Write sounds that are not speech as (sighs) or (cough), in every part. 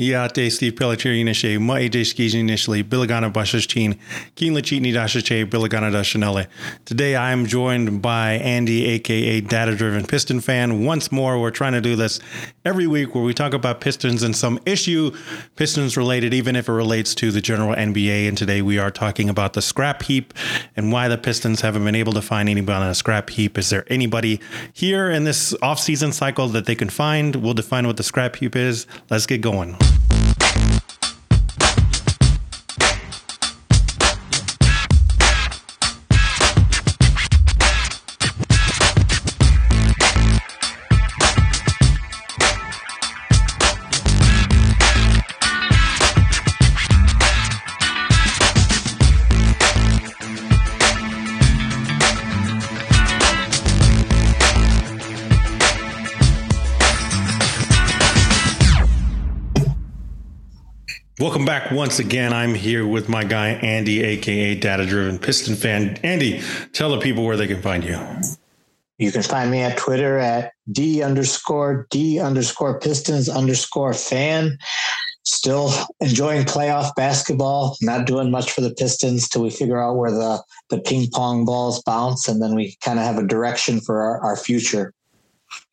Iate Steve Pelletier Nishe, Ma initially, Billigana Bashashin, Keen Lachitni Dashache, Billigana Dashanele. Today I am joined by Andy, aka Data Driven Piston Fan. Once more, we're trying to do this every week where we talk about Pistons and some issue Pistons related, even if it relates to the general NBA. And today we are talking about the scrap heap and why the Pistons haven't been able to find anybody on a scrap heap. Is there anybody here in this offseason cycle that they can find? We'll define what the scrap heap is. Let's get going. Welcome back once again. I'm here with my guy, Andy, aka Data Driven Piston Fan. Andy, tell the people where they can find you. You can find me at Twitter at D underscore D underscore Pistons underscore fan. Still enjoying playoff basketball, not doing much for the Pistons till we figure out where the, the ping pong balls bounce, and then we kind of have a direction for our, our future.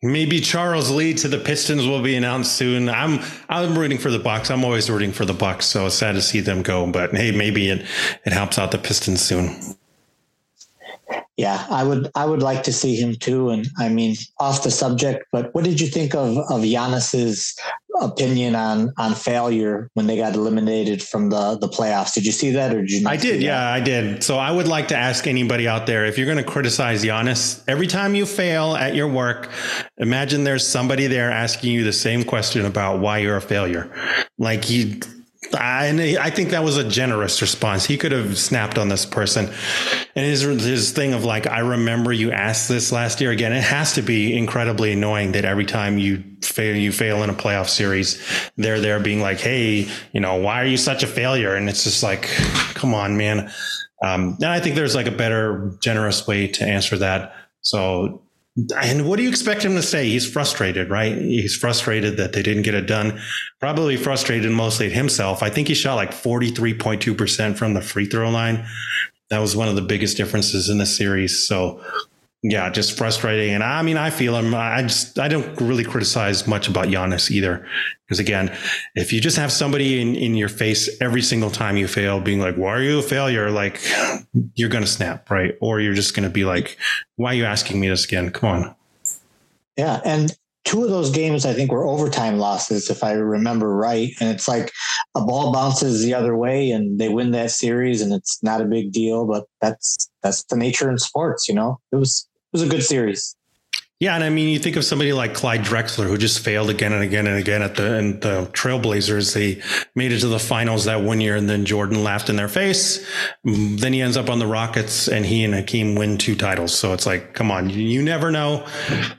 Maybe Charles Lee to the Pistons will be announced soon. I'm I'm rooting for the Bucks. I'm always rooting for the Bucks, so it's sad to see them go. But hey, maybe it it helps out the Pistons soon. Yeah, I would I would like to see him too. And I mean, off the subject, but what did you think of of Giannis's opinion on on failure when they got eliminated from the the playoffs? Did you see that or did you? I did. Yeah, I did. So I would like to ask anybody out there if you're going to criticize Giannis every time you fail at your work, imagine there's somebody there asking you the same question about why you're a failure. Like he I, I think that was a generous response. He could have snapped on this person. And his, his thing of like, I remember you asked this last year again. It has to be incredibly annoying that every time you fail, you fail in a playoff series, they're there being like, Hey, you know, why are you such a failure? And it's just like, come on, man. Um, and I think there's like a better, generous way to answer that. So and what do you expect him to say? He's frustrated, right? He's frustrated that they didn't get it done. Probably frustrated mostly at himself. I think he shot like 43.2% from the free throw line. That was one of the biggest differences in the series. So, yeah, just frustrating. And I mean, I feel him. I just, I don't really criticize much about Giannis either. Because again, if you just have somebody in, in your face every single time you fail, being like, why are you a failure? Like, you're to snap, right? Or you're just to be like, why are you asking me this again? Come on. Yeah. And two of those games, I think, were overtime losses, if I remember right. And it's like a ball bounces the other way and they win that series and it's not a big deal, but that's, that's the nature in sports, you know, it was, was a good series. Yeah, and I mean, you think of somebody like Clyde Drexler, who just failed again and again and again at the and the Trailblazers. They made it to the finals that one year, and then Jordan laughed in their face. Then he ends up on the Rockets, and he and Hakeem win two titles. So it's like, come on, you, you never know.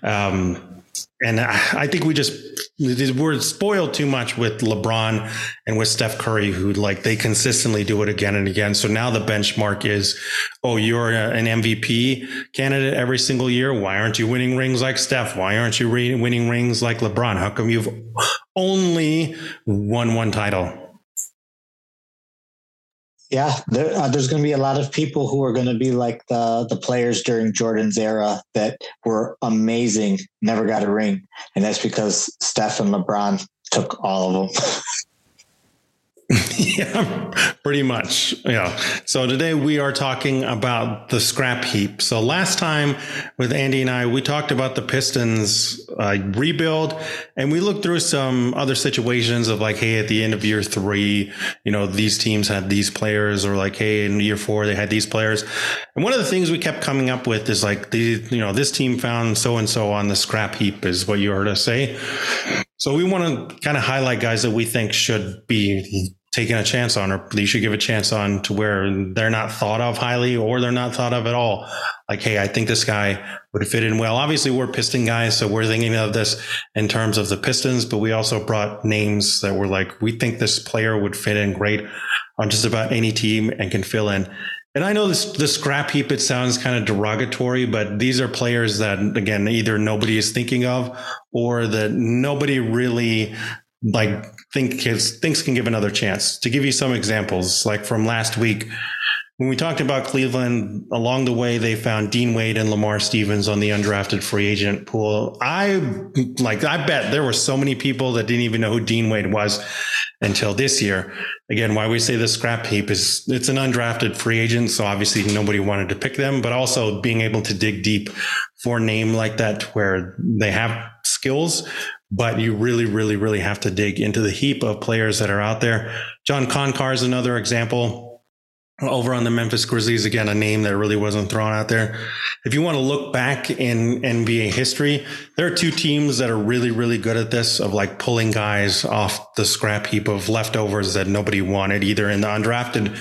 Um, and I think we just we're spoiled too much with LeBron and with Steph Curry, who like they consistently do it again and again. So now the benchmark is, oh, you're an MVP candidate every single year. Why aren't you winning rings like Steph? Why aren't you winning rings like LeBron? How come you've only won one title? Yeah, there, uh, there's going to be a lot of people who are going to be like the the players during Jordan's era that were amazing, never got a ring, and that's because Steph and LeBron took all of them. (laughs) (laughs) yeah, pretty much. Yeah. So today we are talking about the scrap heap. So last time with Andy and I, we talked about the Pistons uh, rebuild and we looked through some other situations of like, hey, at the end of year three, you know, these teams had these players or like, hey, in year four, they had these players. And one of the things we kept coming up with is like, the, you know, this team found so and so on the scrap heap is what you heard us say. So we want to kind of highlight guys that we think should be taking a chance on, or you should give a chance on to where they're not thought of highly or they're not thought of at all. Like, hey, I think this guy would fit in well. Obviously, we're Piston guys, so we're thinking of this in terms of the Pistons, but we also brought names that were like, we think this player would fit in great on just about any team and can fill in. And I know this, the scrap heap, it sounds kind of derogatory, but these are players that, again, either nobody is thinking of or that nobody really like think kids thinks can give another chance. To give you some examples, like from last week, when we talked about Cleveland, along the way they found Dean Wade and Lamar Stevens on the undrafted free agent pool. I like I bet there were so many people that didn't even know who Dean Wade was until this year. Again, why we say the scrap heap is it's an undrafted free agent, so obviously nobody wanted to pick them, but also being able to dig deep for a name like that where they have skills, but you really, really, really have to dig into the heap of players that are out there. John Konchar is another example over on the Memphis Grizzlies, again, a name that really wasn't thrown out there. If you want to look back in NBA history, there are two teams that are really, really good at this of like pulling guys off the scrap heap of leftovers that nobody wanted, either in the undrafted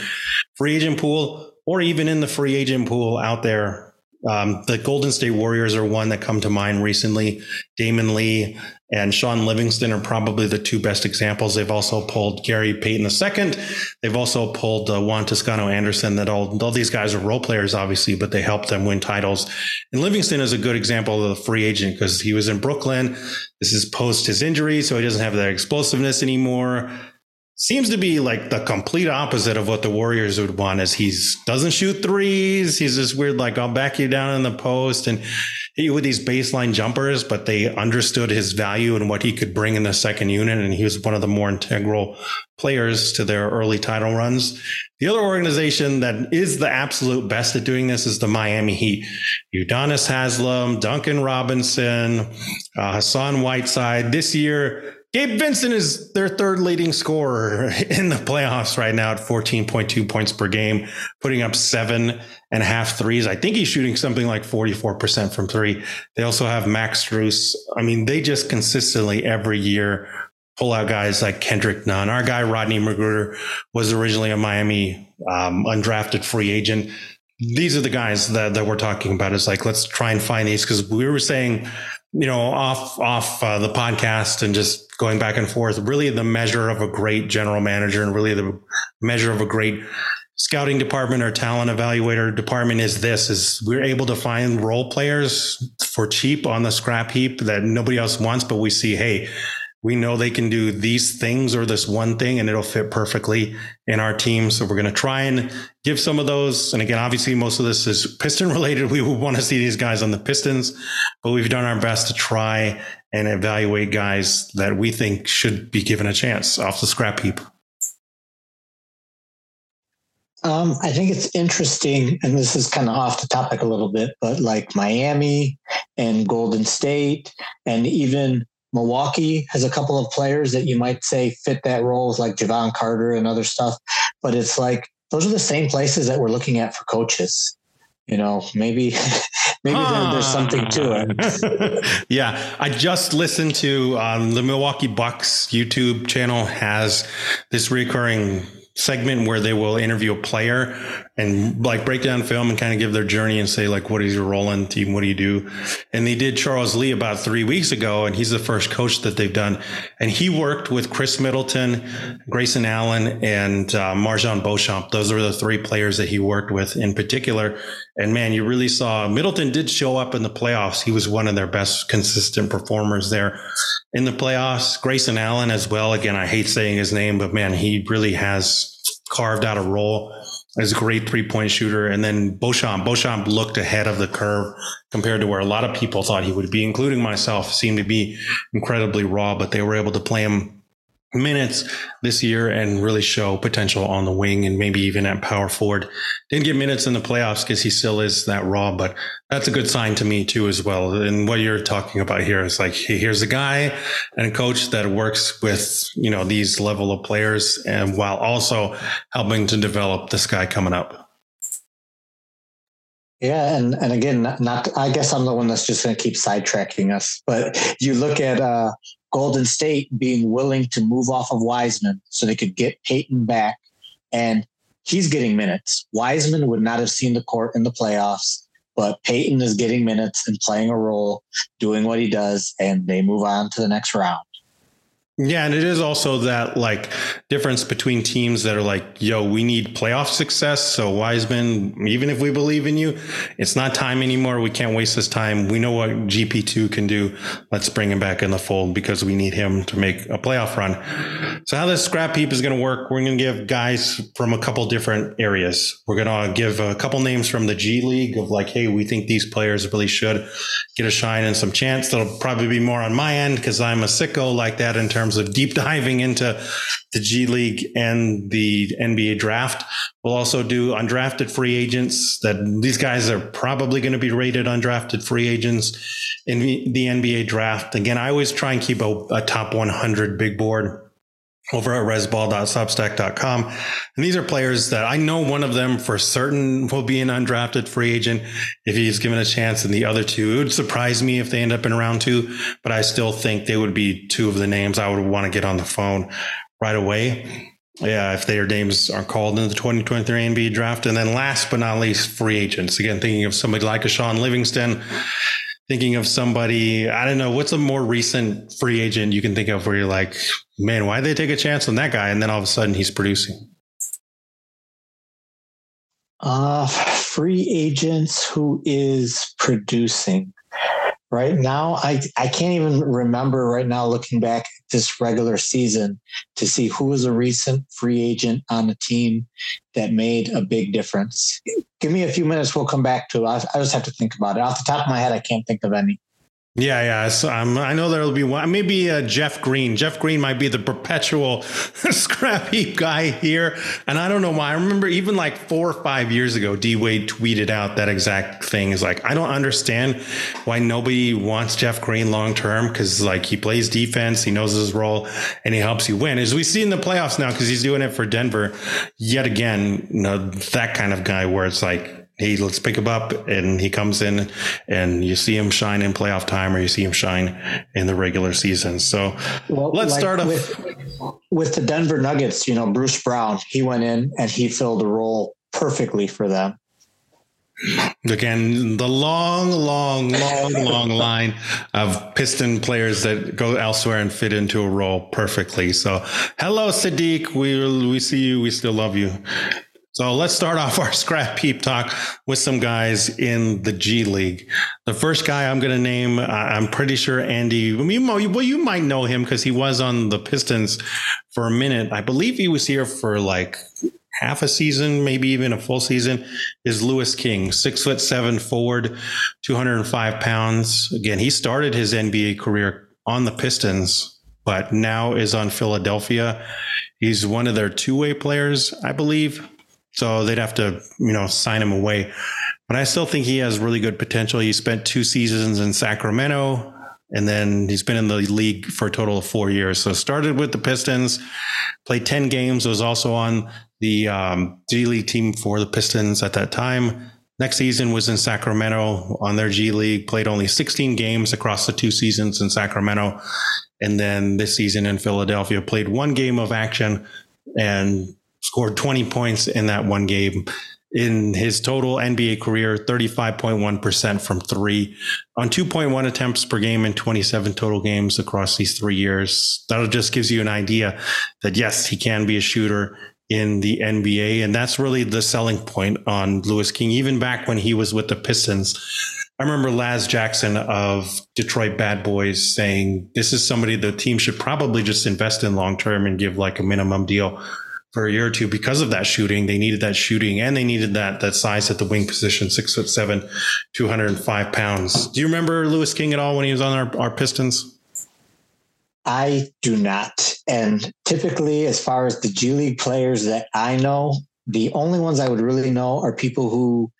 free agent pool or even in the free agent pool out there um, the Golden State Warriors are one that come to mind recently. Damion Lee and Shaun Livingston are probably the two best examples. They've also pulled Gary Payton II. They've also pulled uh, Juan Toscano Anderson. That all, all these guys are role players, obviously, but they helped them win titles. And Livingston is a good example of a free agent because he was in Brooklyn. This is post his injury, so he doesn't have that explosiveness anymore seems to be like the complete opposite of what the Warriors would want is he's doesn't shoot threes. He's this weird, like, I'll back you down in the post and you with these baseline jumpers, but they understood his value and what he could bring in the second unit. And he was one of the more integral players to their early title runs. The other organization that is the absolute best at doing this is the Miami Heat. Udonis Haslam, Duncan Robinson, uh, Hassan Whiteside. This year, Gabe Vincent is their third leading scorer (laughs) in the playoffs right now at 14.2 points per game, putting up seven and a half threes. I think he's shooting something like 44% from three. They also have Max Strus. I mean, they just consistently every year pull out guys like Kendrick Nunn. Our guy, Rodney McGruder, was originally a Miami um, undrafted free agent. These are the guys that, that we're talking about. Is like, let's try and find these because we were saying, you know, off, off uh, the podcast and just going back and forth, really the measure of a great general manager and really the measure of a great scouting department or talent evaluator department is this is we're able to find role players for cheap on the scrap heap that nobody else wants, but we see, hey, we know they can do these things or this one thing and it'll fit perfectly in our team. So we're going to try and give some of those. And again, obviously most of this is piston (laughs) related. We want to see these guys on the pistons, but we've done our best to try and evaluate guys that we think should be given a chance off the scrap heap. Um, I think it's interesting, and this is kind of off the topic a little bit, but like Miami and Golden State and even Milwaukee has a couple of players that you might say fit that role, like Jevon Carter and other stuff. But it's like those are the same places that we're looking at for coaches. You know, maybe (laughs) maybe huh. there, there's something to it. (laughs) yeah, I just listened to um, the Milwaukee Bucks YouTube channel has this recurring segment where they will interview a player and like break down film and kind of give their journey and say like what is your role in the team? What do you do? And they did charles lee about three weeks ago and he's the first coach that they've done. And he worked with chris middleton grayson allen and uh, marjon beauchamp. Those are the three players that he worked with in particular and man you really saw middleton did show up in the playoffs. He was one of their best consistent performers there in the playoffs. Grayson allen as well. Again i hate saying his name but man he really has carved out a role as a great three point shooter. And then Beauchamp, Beauchamp looked ahead of the curve compared to where a lot of people thought he would be, including myself, seemed to be incredibly raw, but they were able to play him minutes this year and really show potential on the wing and maybe even at power forward. Didn't get minutes in the playoffs because he still is that raw, but that's a good sign to me too as well. And what you're talking about here is like here's a guy and a coach that works with you know these level of players and while also helping to develop this guy coming up. Yeah, and and again, not I guess I'm the one that's just going to keep sidetracking us. But you look at uh, Golden State being willing to move off of Wiseman so they could get Payton back. And he's getting minutes. Wiseman would not have seen the court in the playoffs, but Payton is getting minutes and playing a role, doing what he does, and they move on to the next round. Yeah, and it is also that like difference between teams that are like, yo, we need playoff success. So Wiseman, even if we believe in you, it's not time anymore. We can't waste this time. We know what GP2 can do. Let's bring him back in the fold because we need him to make a playoff run. So how this scrap heap is going to work, we're going to give guys from a couple different areas. We're going to give a couple names from the G League of like, hey, we think these players really should get a shine and some chance. That'll probably be more on my end because I'm a sicko like that in terms terms of deep diving into the G League and the NBA draft. We'll also do undrafted free agents that these guys are probably going to be rated undrafted free agents in the NBA draft. Again, I always try and keep a, a top 100 big board over at resball.substack.com. And these are players that I know one of them for certain will be an undrafted free agent if he's given a chance. And the other two, it would surprise me if they end up in round two, but I still think they would be two of the names I would want to get on the phone right away. Yeah, if their names are called in the 2023 NBA draft. And then last but not least, free agents. Again, thinking of somebody like a Shaun Livingston thinking of somebody, I don't know, what's a more recent free agent you can think of where you're like, man, why did they take a chance on that guy? And then all of a sudden he's producing. Uh, free agents who is producing right now I, I can't even remember right now looking back this regular season to see who was a recent free agent on a team that made a big difference. Give me a few minutes. We'll come back to it I, I just have to think about it. Off the top of my head i can't think of any yeah, yeah. So um, I know there'll be one. Maybe uh, Jeff Green. Jeff Green might be the perpetual (laughs) scrap heap guy here. And I don't know why. I remember even like four or five years ago, D Wade tweeted out that exact thing. Is like, I don't understand why nobody wants Jeff Green long term because like he plays defense, he knows his role, and he helps you win. As we see in the playoffs now, because he's doing it for Denver yet again. You know that kind of guy where it's like he let's pick him up and he comes in and you see him shine in playoff time or you see him shine in the regular season. So well, let's like start off with, with the Denver Nuggets. You know, Bruce Brown, he went in and he filled a role perfectly for them. Again, the long, long, long, (laughs) long line of Piston players that go elsewhere and fit into a role perfectly. So, hello, Sadiq. We we see you. We still love you. So let's start off (laughs) our scrap peep talk with some guys in the G League. The first guy I'm going to name, uh, I'm pretty sure Andy, well, you might know him because he was on the Pistons for a minute. I believe he was here for like half a season, maybe even a full season, is Louis King, six foot seven forward, 205 pounds. Again, he started his NBA career on the Pistons, but now is on Philadelphia. He's one of their two way players, I believe. So they'd have to, you know, sign him away. But I still think he has really good potential. He spent two seasons in Sacramento and then he's been in the league for a total of four years. So started with the Pistons, played 10 games, was also on the um, G League team for the Pistons at that time. Next season was in Sacramento on their G League, played only 16 games across the two seasons in Sacramento. And then this season in Philadelphia, played one game of action and scored 20 points in that one game. In his total NBA career, 35.1% from three on 2.1 attempts per game in 27 total games across these three years. That just gives you an idea that yes, he can be a shooter in the NBA. And that's really the selling point on Louis King, even back when he was with the Pistons. I remember Laz Jackson of Detroit Bad Boys saying, this is somebody the team should probably just invest in long term and give like a minimum deal for a year or two because of that shooting. They needed that shooting and they needed that that size at the wing position, six foot seven, 205 pounds. Do you remember Louis King at all when he was on our, our Pistons? I do not. And typically, as far as the G League players that I know, the only ones I would really know are people who,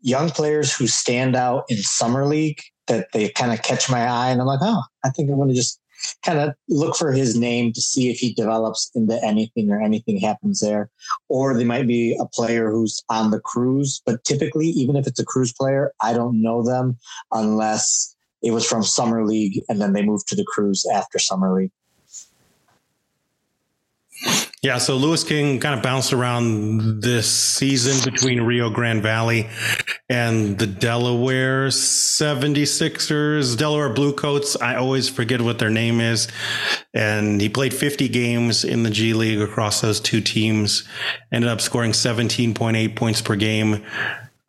young players who stand out in Summer League that they kind of catch my eye. And I'm like, oh, I think I'm going to just kind of look for his name to see if he develops into anything or anything happens there. Or they might be a player who's on the cruise, but typically, even if it's a cruise player, I don't know them unless it was from summer league and then they moved to the cruise after summer league. Yeah, so Louis King kind of bounced around this season between Rio Grande Valley and the Delaware 76ers, Delaware Bluecoats. I always forget what their name is. And he played 50 games in the G League across those two teams, ended up scoring 17.8 points per game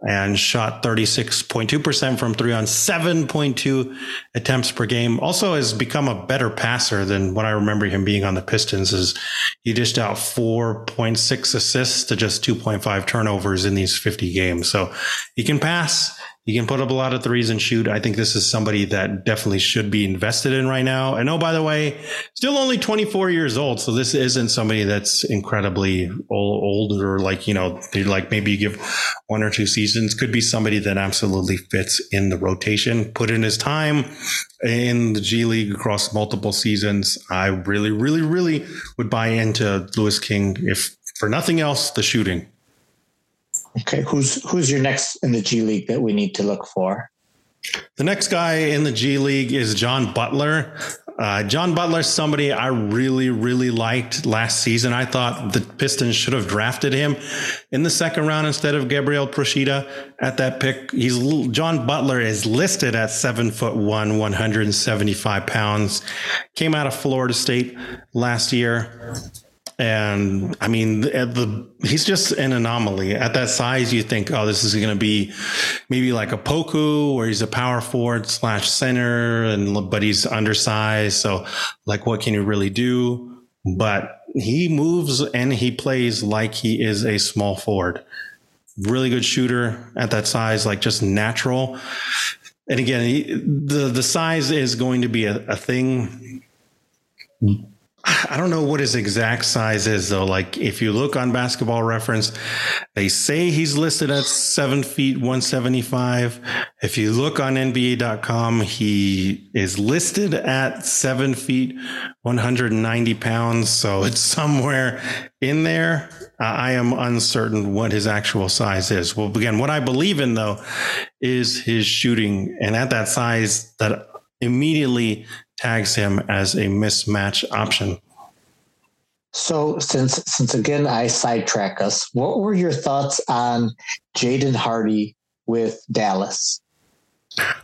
and shot 36.2% from three on 7.2 attempts per game. Also has become a better passer than what I remember him being on the Pistons is he dished out 4.6 assists to just 2.5 turnovers in these 50 games. So he can pass. He can put up a lot of threes and shoot. I think this is somebody that definitely should be invested in right now. And oh, by the way, still only 24 years old. So this isn't somebody that's incredibly old, old or like, you know, they like maybe you give one or two seasons. Could be somebody that absolutely fits in the rotation, put in his time in the G League across multiple seasons. I really, really, really would buy into Louis King if for nothing else, the shooting. Okay, who's who's your next in the G League that we need to look for? The next guy in the G League is John Butler. Uh, John Butler's somebody I really, really liked last season. I thought the Pistons should have drafted him in the second round instead of Gabriel Procida at that pick. He's John Butler is listed at seven foot one, 175 pounds. Came out of Florida State last year. And I mean, the, the, he's just an anomaly at that size. You think, oh, this is going to be maybe like a Poku, where he's a power forward slash center, and but he's undersized. So, like, what can you really do? But he moves and he plays like he is a small forward. Really good shooter at that size, like just natural. And again, he, the the size is going to be a, a thing I don't know what his exact size is though. Like if you look on basketball reference, they say he's listed at seven feet, 175. If you look on NBA.com, he is listed at seven feet, 190 pounds. So (laughs) it's somewhere in there. Uh, I am uncertain what his actual size is. Well, again, what I believe in though is his shooting. And at that size that immediately tags him as a mismatch option. So since since again I sidetrack us, what were your thoughts on Jaden Hardy with Dallas?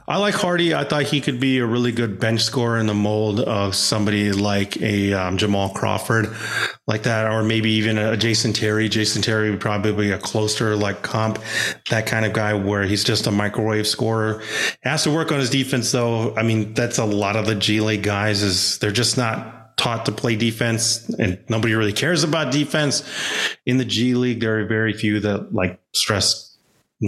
I like Hardy. I thought he could be a really good bench scorer in the mold of somebody like a um, Jamal Crawford, like that, or maybe even a Jason Terry. Jason Terry would probably be a closer like comp, that kind of guy where he's just a microwave scorer. Has to work on his defense though. I mean, that's a lot of the G League guys is they're just not taught to play defense and nobody really cares about defense in the G League. There are very few that like stress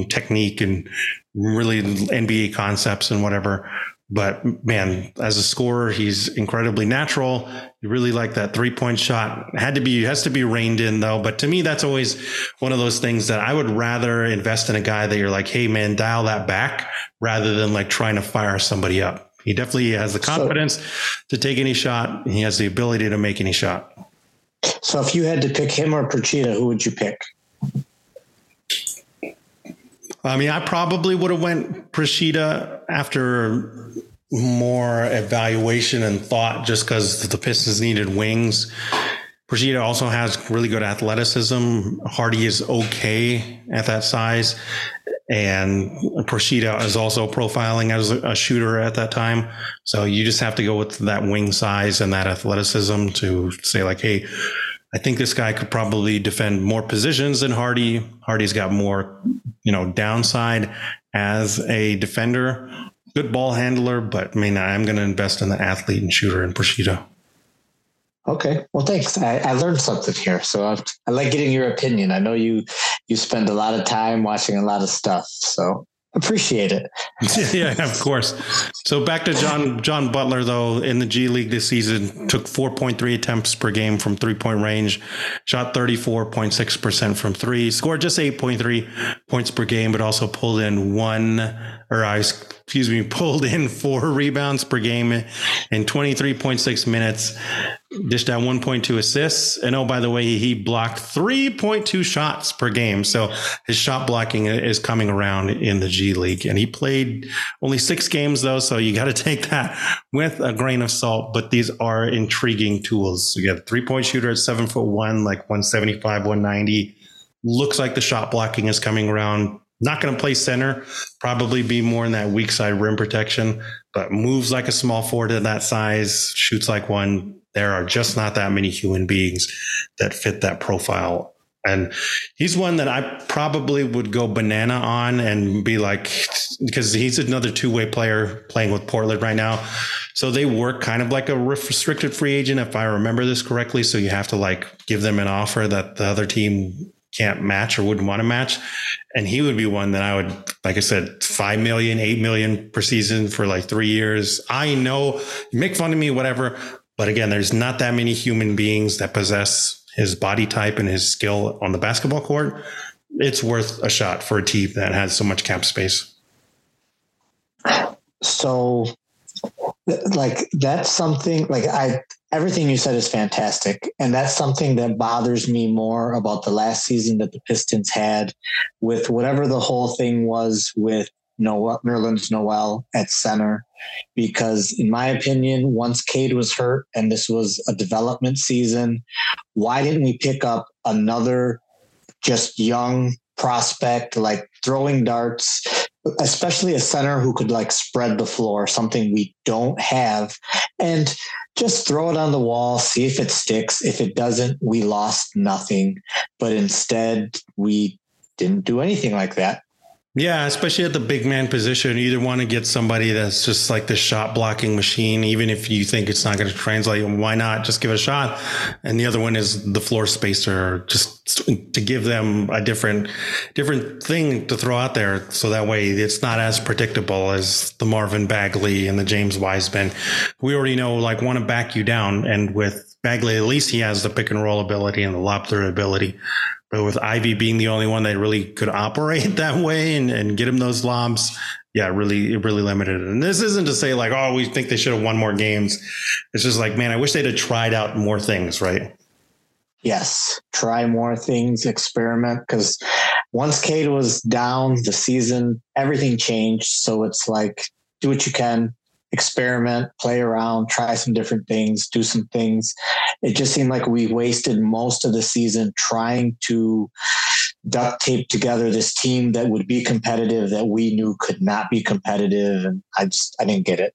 technique and really NBA concepts and whatever. But man, as a scorer, he's incredibly natural. You really like that three point shot. Had to be, has to be reined in though. But to me, that's always one of those things that I would rather invest in a guy that you're like, Hey man, dial that back rather than like trying to fire somebody up. He definitely has the confidence so, to take any shot. He has the ability to make any shot. So if you had to pick him or Procida, who would you pick? I mean, I probably would have went Procida after more evaluation and thought, just because the Pistons needed wings. Procida also has really good athleticism. Hardy is okay at that size. And Procida is also profiling as a shooter at that time. So you just have to go with that wing size and that athleticism to say, like, hey, I think this guy could probably defend more positions than Hardy. Hardy's got more, you know, downside as a defender. Good ball handler, but I mean, I'm going to invest in the athlete and shooter in Procida. Okay. Well, thanks. I, I learned something here. So I, I like getting your opinion. I know you you spend a lot of time watching a lot of stuff. So appreciate it. (laughs) yeah, of course. So back to John John Butler though in the G League this season took 4.3 attempts per game from three-point range, shot 34.6% from 3, scored just 8.3 points per game but also pulled in one or I excuse me, (laughs) pulled in 4 rebounds per game in 23.6 minutes. dished out 1.2 assists. And oh, by the way, he blocked 3.2 shots per game. So his shot blocking is coming around in the G League. And he played only six games, though. So you got to (laughs) take that with a grain of salt. But these are intriguing tools. You got a three point shooter at seven foot one, like 175, 190. Looks like the shot blocking is coming around. Not going to play center, probably be more in that weak side rim protection, but moves like a small forward at that size, shoots like one. There are just not that many human beings that fit that profile. And he's one that I probably would go banana on and be like, because he's another two way player playing with Portland right now. So they work kind of like a restricted free agent, if I remember this correctly. So you have to like give them an offer that the other team can't match or wouldn't want to match. And he would be one that I would, like I said, five million, eight million per season for like three years. I know, make fun of me, whatever. But again, there's not that many human beings that possess his body type and his skill on the basketball court. It's worth a shot for a team that has so much cap space. So, like, that's something like I everything you said is fantastic. And that's something that bothers me more about the last season that the Pistons had with whatever the whole thing was with Noel, Nerlens Noel at center. Because in my opinion, once Cade was hurt and this was a development season, why didn't we pick up another just young prospect, like throwing darts, especially a center who could like spread the floor, something we don't have. And just throw it on the wall, see if it sticks. If it doesn't, we lost nothing. But instead, we didn't do anything like that. Yeah, especially at the big man position, you either want to get somebody that's just like the shot blocking machine, even if you think it's not going to translate. Why not just give it a shot? And the other one is the floor spacer, just to give them a different, different thing to throw out there, so that way it's not as predictable as the Marvin Bagley and the James Wiseman. We already know, like, want to back you down, and with Bagley, at least he has the pick and roll ability and the lob through ability. With Ivey being the only one that really could operate (laughs) that way and, and get him those lobs, yeah, really, really limited it. And this isn't to say like, oh, we think they should have won more games. It's just like, man, I wish they'd have tried out more things, right? Yes, try more things, experiment. Because once Cade was down, the season, everything changed. So it's like, do what you can, experiment, play around, try some different things, do some things. It just seemed like we wasted most of the season trying to duct tape together this team that would be competitive that we knew could not be competitive. And I just, I didn't get it.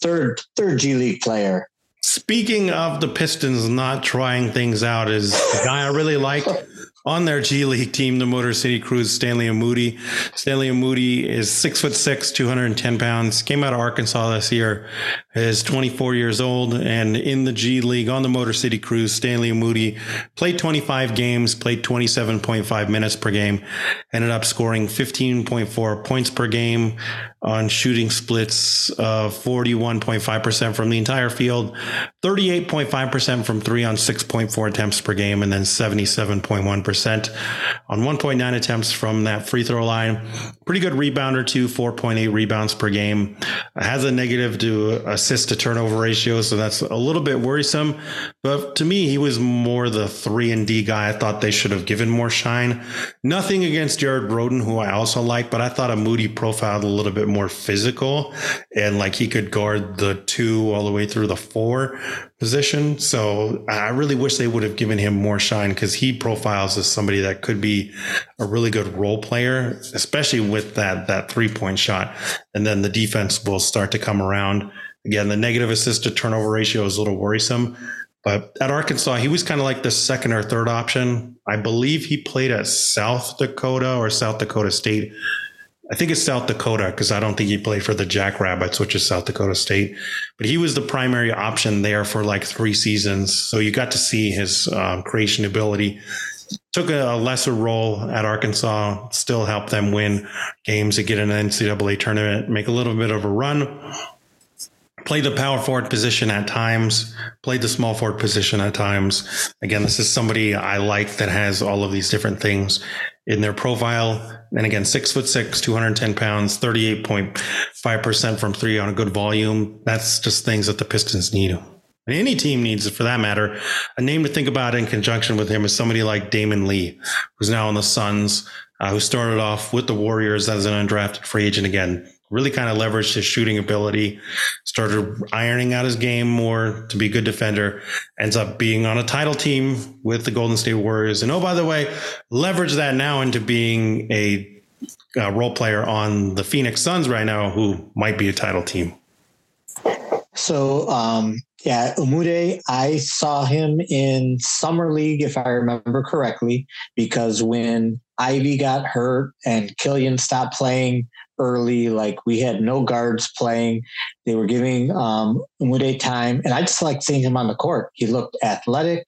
Third, third G League player. Speaking of the Pistons not trying things out, is the guy I really like (laughs) on their G League team, the Motor City Cruise, Stanley Umude. Stanley Umude is six foot six, 210 pounds, came out of Arkansas this year, is 24 years old, and in the G League on the Motor City Cruise, Stanley Umude played 25 games, played 27.5 minutes per game, ended up scoring 15.4 points per game on shooting splits uh, of 41.5% from the entire field, 38.5% from three on 6.4 attempts per game, and then 77.1% on 1.9 attempts from that free throw line. Pretty good rebounder too, 4.8 rebounds per game. Has a negative to assist to turnover ratio, so that's a little bit worrisome. But to me, he was more the three and D guy. I thought they should have given more shine. Nothing against Jared Rhoden, who I also like, but I thought a Moody profiled a little bit more physical and like he could guard the two all the way through the four position. So I really wish they would have given him more shine because he profiles as somebody that could be a really good role player, especially with that that three point shot. And then the defense will start to come around. Again, the negative assist to turnover ratio is a little worrisome. But at Arkansas, he was kind of like the second or third option. I believe he played at South Dakota or South Dakota State I think it's South Dakota because I don't think he played for the Jackrabbits, which is South Dakota State. But he was the primary option there for like three seasons. So you got to see his um, creation ability. Took a, lesser role at Arkansas, still helped them win games to get an NCAA tournament, make a little bit of a run. Played the power forward position at times, played the small forward position at times. Again, this is somebody I like that has all of these different things in their profile. And again, six foot six, 210 pounds, 38.5% from three on a good volume. That's just things that the Pistons need. and any team needs, for that matter, a name to think about in conjunction with him is somebody like Damion Lee, who's now on the Suns, uh, who started off with the Warriors as an undrafted free agent again. Really kind of leveraged his shooting ability, started ironing out his game more to be a good defender, ends up being on a title team with the Golden State Warriors. And oh, by the way, leverage that now into being a, a role player on the Phoenix Suns right now, who might be a title team. So, um, yeah, Umude, I saw him in Summer League, if I remember correctly, because when Ivey got hurt and Killian stopped playing early. Like we had no guards playing. They were giving um, Umude time, and I just like seeing him on the court. He looked athletic,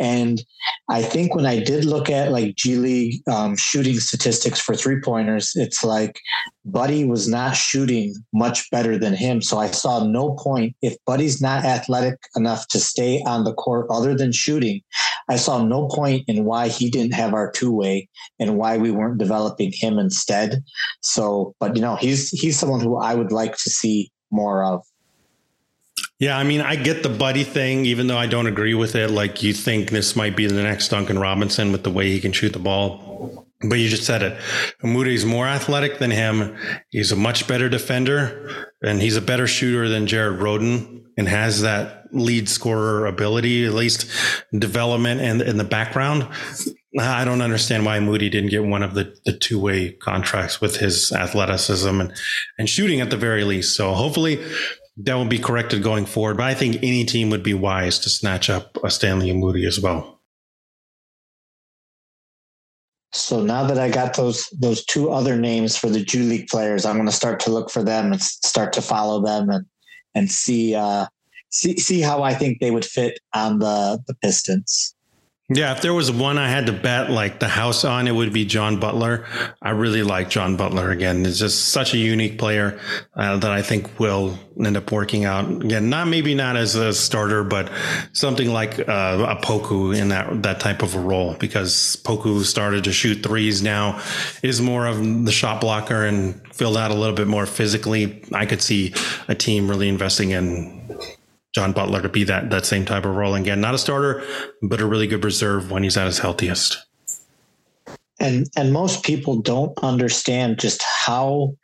and I think when I did look at like G League um, shooting statistics for three pointers, it's like Buddy was not shooting much better than him. So I saw no point if Buddy's not athletic enough to stay on the court other than shooting. I saw no point in why he didn't have our two way and why we weren't developing him instead. So, but you know, he's he's someone who I would like to see more of. Yeah, I mean, I get the buddy thing, even though I don't agree with it. Like, you think this might be the next Duncan Robinson with the way he can shoot the ball. But you just said it. is more athletic than him. He's a much better defender, and he's a better shooter than Jared Rhoden and has that lead scorer ability, at least development and in the background. I don't understand why Umude didn't get one of the, the two way contracts with his athleticism and, and shooting at the very least. So hopefully that will be corrected going forward. But I think any team would be wise to snatch up a Stanley Umude as well. So now that I got those those two other names for the G League players, I'm going to start to look for them and start to follow them and and see uh, see see how I think they would fit on the the Pistons. Yeah, if there was one I had to bet like the house on, it would be John Butler. I really like John Butler again. It's just such a unique player uh, that I think will end up working out again. Not maybe not as a starter, but something like uh, a Poku in that that type of a role because Poku started to shoot threes now is more of the shot blocker and filled out a little bit more physically. I could see a team really investing in John Butler to be that that same type of role again. Not a starter, but a really good reserve when he's at his healthiest. And and most people don't understand just how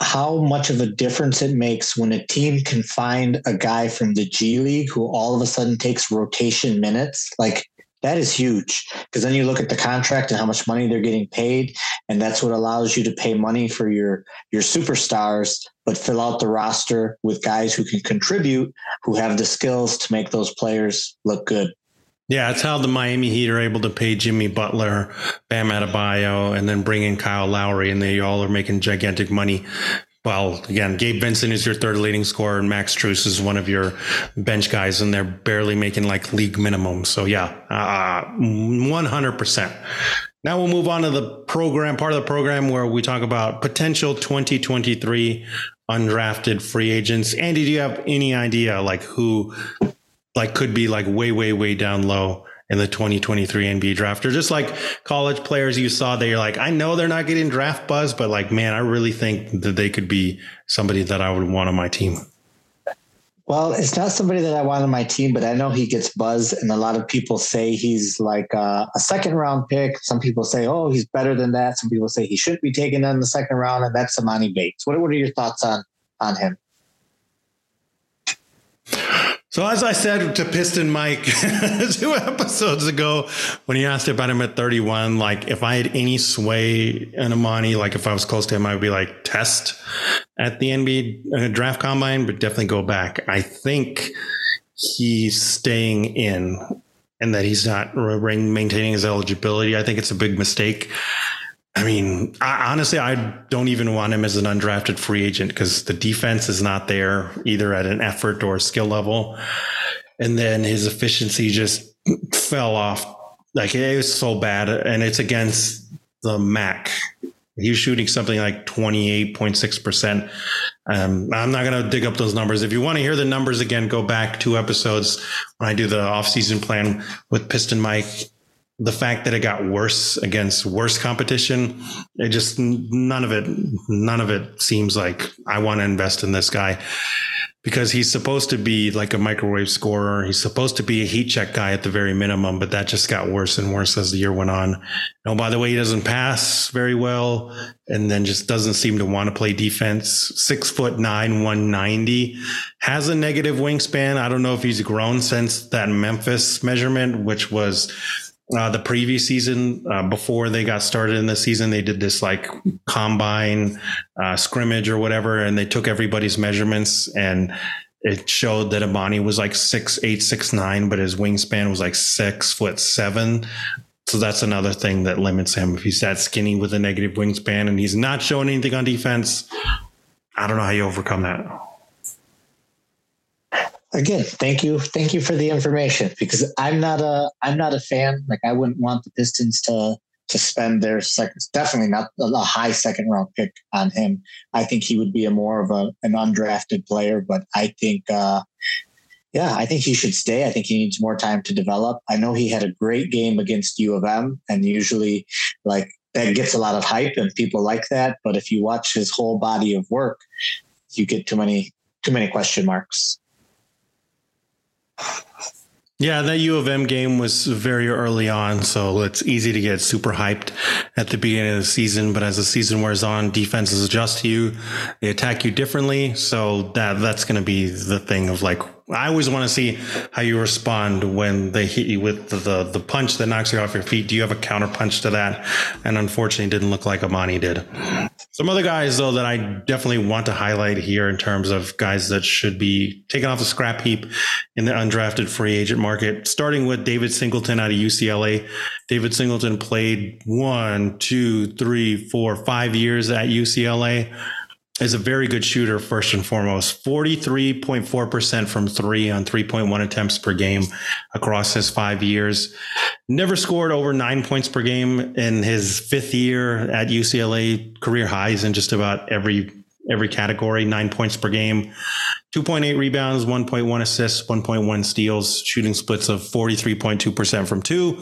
how much of a difference it makes when a team can find a guy from the G League who all of a sudden takes rotation minutes. Like that is huge because then you look at the contract and how much money they're getting paid and that's what allows you to pay money for your your superstars but fill out the roster with guys who can contribute who have the skills to make those players look good. Yeah, it's how the Miami Heat are able to pay Jimmy Butler, Bam Adebayo, and then bring in Kyle Lowry, and they all are making gigantic money well, again, Gabe Vincent is your third leading scorer, and Max Strus is one of your bench guys, and they're barely making like league minimum. So yeah, uh, 100%. Now we'll move on to the program, part of the program where we talk about potential 2023 undrafted free agents. Andy, do you have any idea like who like could be like way, way, way down low in the 2023 NBA draft or just like college players you saw that you're like, I know they're not getting draft buzz, but like, man, I really think that they could be somebody that I would want on my team. Well, it's not somebody that I want on my team, but I know he gets buzz, and a lot of people say he's like a, a, second round pick. Some people say, oh, he's better than that. Some people say he shouldn't be taken in the second round, and that's Emoni Bates. What, what are your thoughts on on him? So as I said to Piston Mike (laughs) two episodes ago, when he asked about him at 31, like if I had any sway in Emoni, like if I was close to him, I would be like test at the NBA uh, draft combine, but definitely go back. I think he's staying in and that he's not maintaining his eligibility. I think it's a big mistake. I mean, I, honestly, I don't even want him as an undrafted free agent because the defense is not there either at an effort or skill level. And then his efficiency just (clears throat) fell off. Like it was so bad. And it's against the MAC. He was shooting something like 28.6%. Um, I'm not going to dig up those numbers. If you want to hear the numbers again, go back two episodes when I do the offseason plan with Piston Mike the fact that it got worse against worse competition, it just none of it, none of it seems like I want to invest in this guy because he's supposed to be like a microwave scorer. He's supposed to be a heat check guy at the very minimum, but that just got worse and worse as the year went on. Oh, by the way, he doesn't pass very well and then just doesn't seem to want to play defense. Six foot nine, 190, has a negative wingspan. I don't know if he's grown since that Memphis measurement, which was uh, the previous season uh, before they got started in the season they did this like combine uh, scrimmage or whatever and they took everybody's measurements and it showed that Emoni was like six eight six nine but his wingspan was like six foot seven. So that's another thing that limits him. If he's that skinny with a negative wingspan and he's not showing anything on defense i don't know how you overcome that again, thank you, thank you for the information because I'm not a I'm not a fan. Like I wouldn't want the Pistons to to spend their second, definitely not a high second round pick on him. I think he would be a more of a an undrafted player, but I think. uh yeah, I think he should stay. I think he needs more time to develop. I know he had a great game against U of M, and usually, like that gets a lot of hype, and people like that. But if you watch his whole body of work, you get too many too many question marks. Yeah, that U of M game was very early on, so it's easy to get super hyped at the beginning of the season. But as the season wears on, defenses adjust to you, they attack you differently. So that that's going to be the thing of like I always want to see how you respond when they hit you with the, the, the punch that knocks you off your feet. Do you have a counter punch to that? And unfortunately, didn't look like Amani did. Some other guys though that I definitely want to highlight here in terms of guys that should be taken off the scrap heap in the undrafted free agent market. Starting with David Singleton out of UCLA. David Singleton played one, two, three, four, five years at UCLA is a very good shooter first and foremost. 43.4% from three on 3.1 attempts per game across his five years. Never scored over nine points per game in his fifth year at ucla career highs in just about every every category. Nine points per game 2.8 rebounds 1.1 assists 1.1 steals shooting splits of 43.2% from two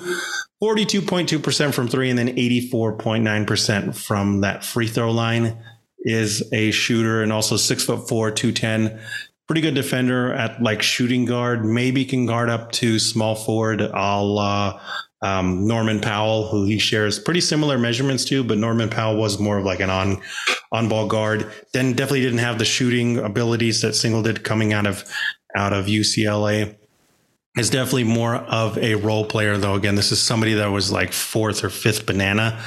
42.2% from three and then 84.9% from that free throw line is a shooter and also six foot four, 210. Pretty good defender at like shooting guard, maybe can guard up to small forward, a la um, Norman Powell, who he shares pretty similar measurements to, but Norman Powell was more of like an on on ball guard. Then definitely didn't have the shooting abilities that Single did coming out of out of UCLA. Is definitely more of a role player, though. Again, this is somebody that was like fourth or fifth banana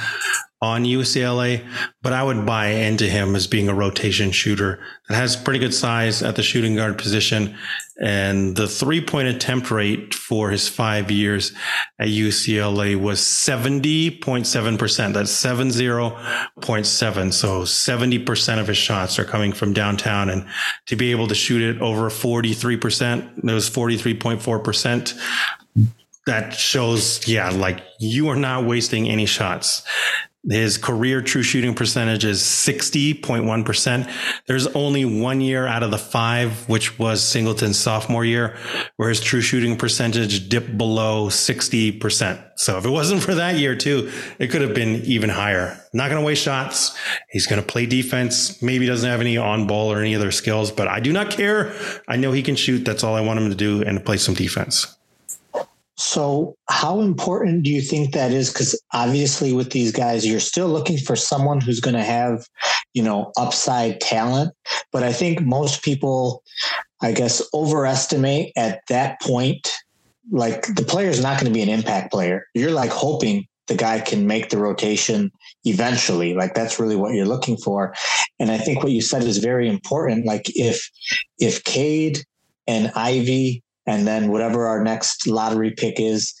on UCLA, but I would buy into him as being a rotation shooter that has pretty good size at the shooting guard position. And the three point attempt rate for his five years at UCLA was 70.7%. That's 70.7. So 70% of his shots are coming from downtown. And to be able to shoot it over 43%, those 43.4%, that shows, yeah, like you are not wasting any shots. His career true shooting percentage is 60.1%. There's only one year out of the five, which was Singleton's sophomore year, where his true shooting percentage dipped below 60%. So if it wasn't for that year too, it could have been even higher. Not going to waste shots. He's going to play defense. Maybe doesn't have any on ball or any other skills, but I do not care. I know he can shoot. That's all I want him to do and to play some defense. So, how important do you think that is? Because obviously, with these guys, you're still looking for someone who's going to have, you know, upside talent. But I think most people, I guess, overestimate at that point. Like the player is not going to be an impact player. You're like hoping the guy can make the rotation eventually. Like that's really what you're looking for. And I think what you said is very important. Like if if Cade and Ivey and then whatever our next lottery pick is.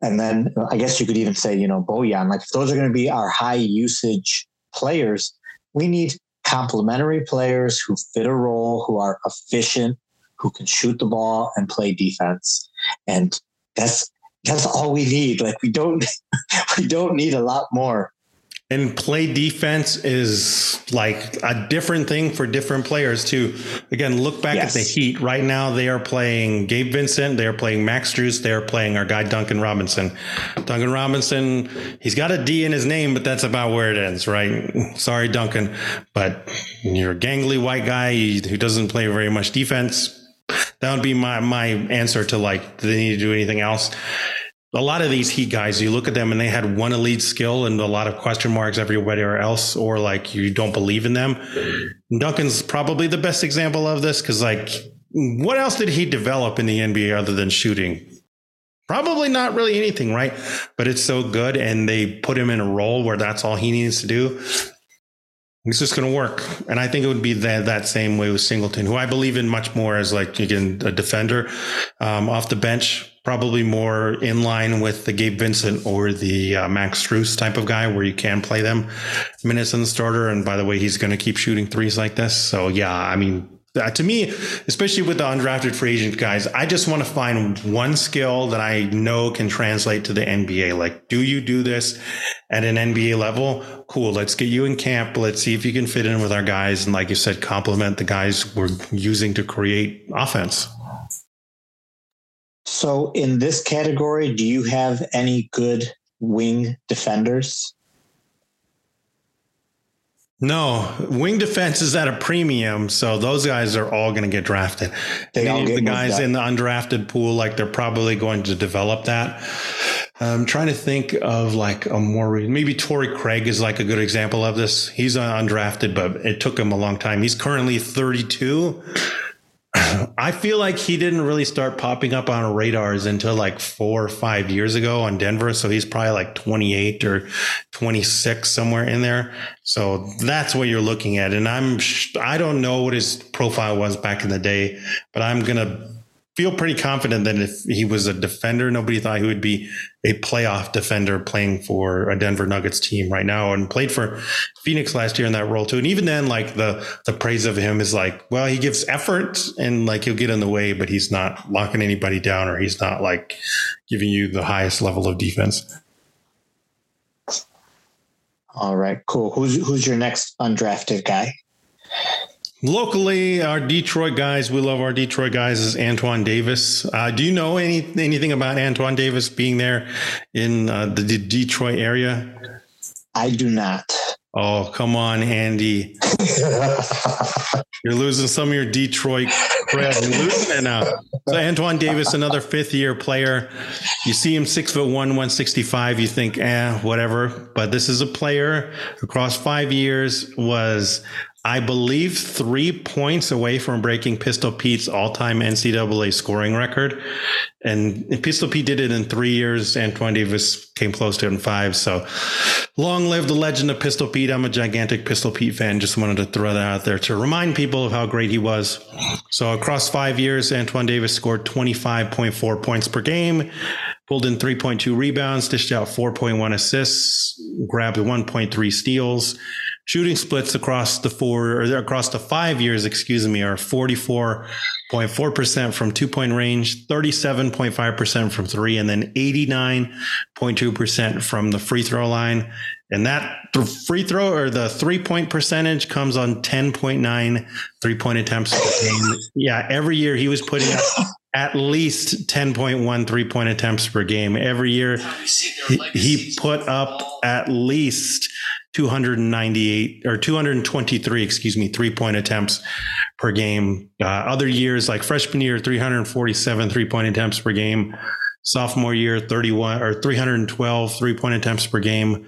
And then I guess you could even say, you know, Bojan, like if those are going to be our high usage players, we need complementary players who fit a role, who are efficient, who can shoot the ball and play defense. And that's that's all we need. Like we don't (laughs) we don't need a lot more. And play defense is like a different thing for different players too. Again, look back yes. at the Heat. Right now, they are playing Gabe Vincent. They are playing Max Strus. They are playing our guy Duncan Robinson. Duncan Robinson, he's got a D in his name, but that's about where it ends, right? Sorry, Duncan, but you're a gangly white guy who doesn't play very much defense. That would be my my answer to like, do they need to do anything else? A lot of these Heat guys, you look at them and they had one elite skill and a lot of question marks everywhere else, or like you don't believe in them. Duncan's probably the best example of this because, like, what else did he develop in the NBA other than shooting? Probably not really anything, right? But it's so good, and they put him in a role where that's all he needs to do. It's just going to work, and I think it would be that that same way with Singleton, who I believe in much more as like again a defender um, off the bench probably more in line with the Gabe Vincent or the uh, Max Strus type of guy where you can play them minutes in the starter. And by the way, he's going to keep shooting threes like this. So yeah, I mean, uh, to me, especially with the undrafted free agent guys, I just want to find one skill that I know can translate to the NBA. Like, do you do this at an NBA level? Cool. Let's get you in camp. Let's see if you can fit in with our guys. And like you said, complement the guys we're using to create offense. So, in this category, do you have any good wing defenders? No, wing defense is at a premium, so those guys are all going to get drafted. They all get the guys in the undrafted pool, like they're probably going to develop that. I'm trying to think of like a more maybe Torrey Craig is like a good example of this. He's uh, undrafted, but it took him a long time. He's currently 32. I feel like he didn't really start popping up on radars until like four or five years ago on Denver. So he's probably like 28 or 26, somewhere in there. So that's what you're looking at. And I'm, I don't know what his profile was back in the day, but I'm going to feel pretty confident that if he was a defender, nobody thought he would be a playoff defender playing for a Denver Nuggets team right now and played for Phoenix last year in that role too. And even then, like the the praise of him is like, well, he gives effort and like he'll get in the way, but he's not locking anybody down or he's not like giving you the highest level of defense. All right, cool. Who's who's your next undrafted guy? Locally, our Detroit guys, we love our Detroit guys, is Antoine Davis. Uh, do you know any anything about Antoine Davis being there in uh, the D- Detroit area? I do not. Oh, come on, Andy. (laughs) You're losing some of your Detroit cred. You're losing it now. So Antoine Davis, another fifth year player. You see him six foot one, 165. You think, eh, whatever. But this is a player across five years was I believe, three points away from breaking Pistol Pete's all time NCAA scoring record. And Pistol Pete did it in three years. Antoine Davis came close to it in five. So long live the legend of Pistol Pete. I'm a gigantic Pistol Pete fan. Just wanted to throw that out there to remind people of how great he was. So across five years, Antoine Davis scored 25.4 points per game pulled in 3.2 rebounds, dished out 4.1 assists, grabbed 1.3 steals, Shooting splits across the four or across the five years, excuse me, are 44.4% from two point range, 37.5% from three, and then 89.2% from the free throw line. And that free throw or the three point percentage comes on 10.9 three point attempts. Yeah, every year he was putting up at least 10.1 three point attempts per game. Every year he, he put up at least 298 or 223, excuse me, three point attempts per game. Uh, other years, like freshman year, 347 three point attempts per game. Sophomore year, 31 or 312 three point attempts per game.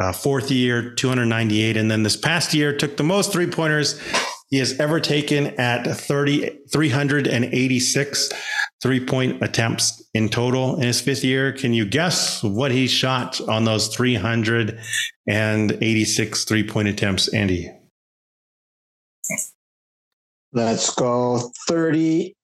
Uh, fourth year, 298. And then this past year took the most three pointers he has ever taken at 30, 386 three point attempts in total in his fifth year. Can you guess what he shot on those 386 three point attempts, Andy? Let's go 38%.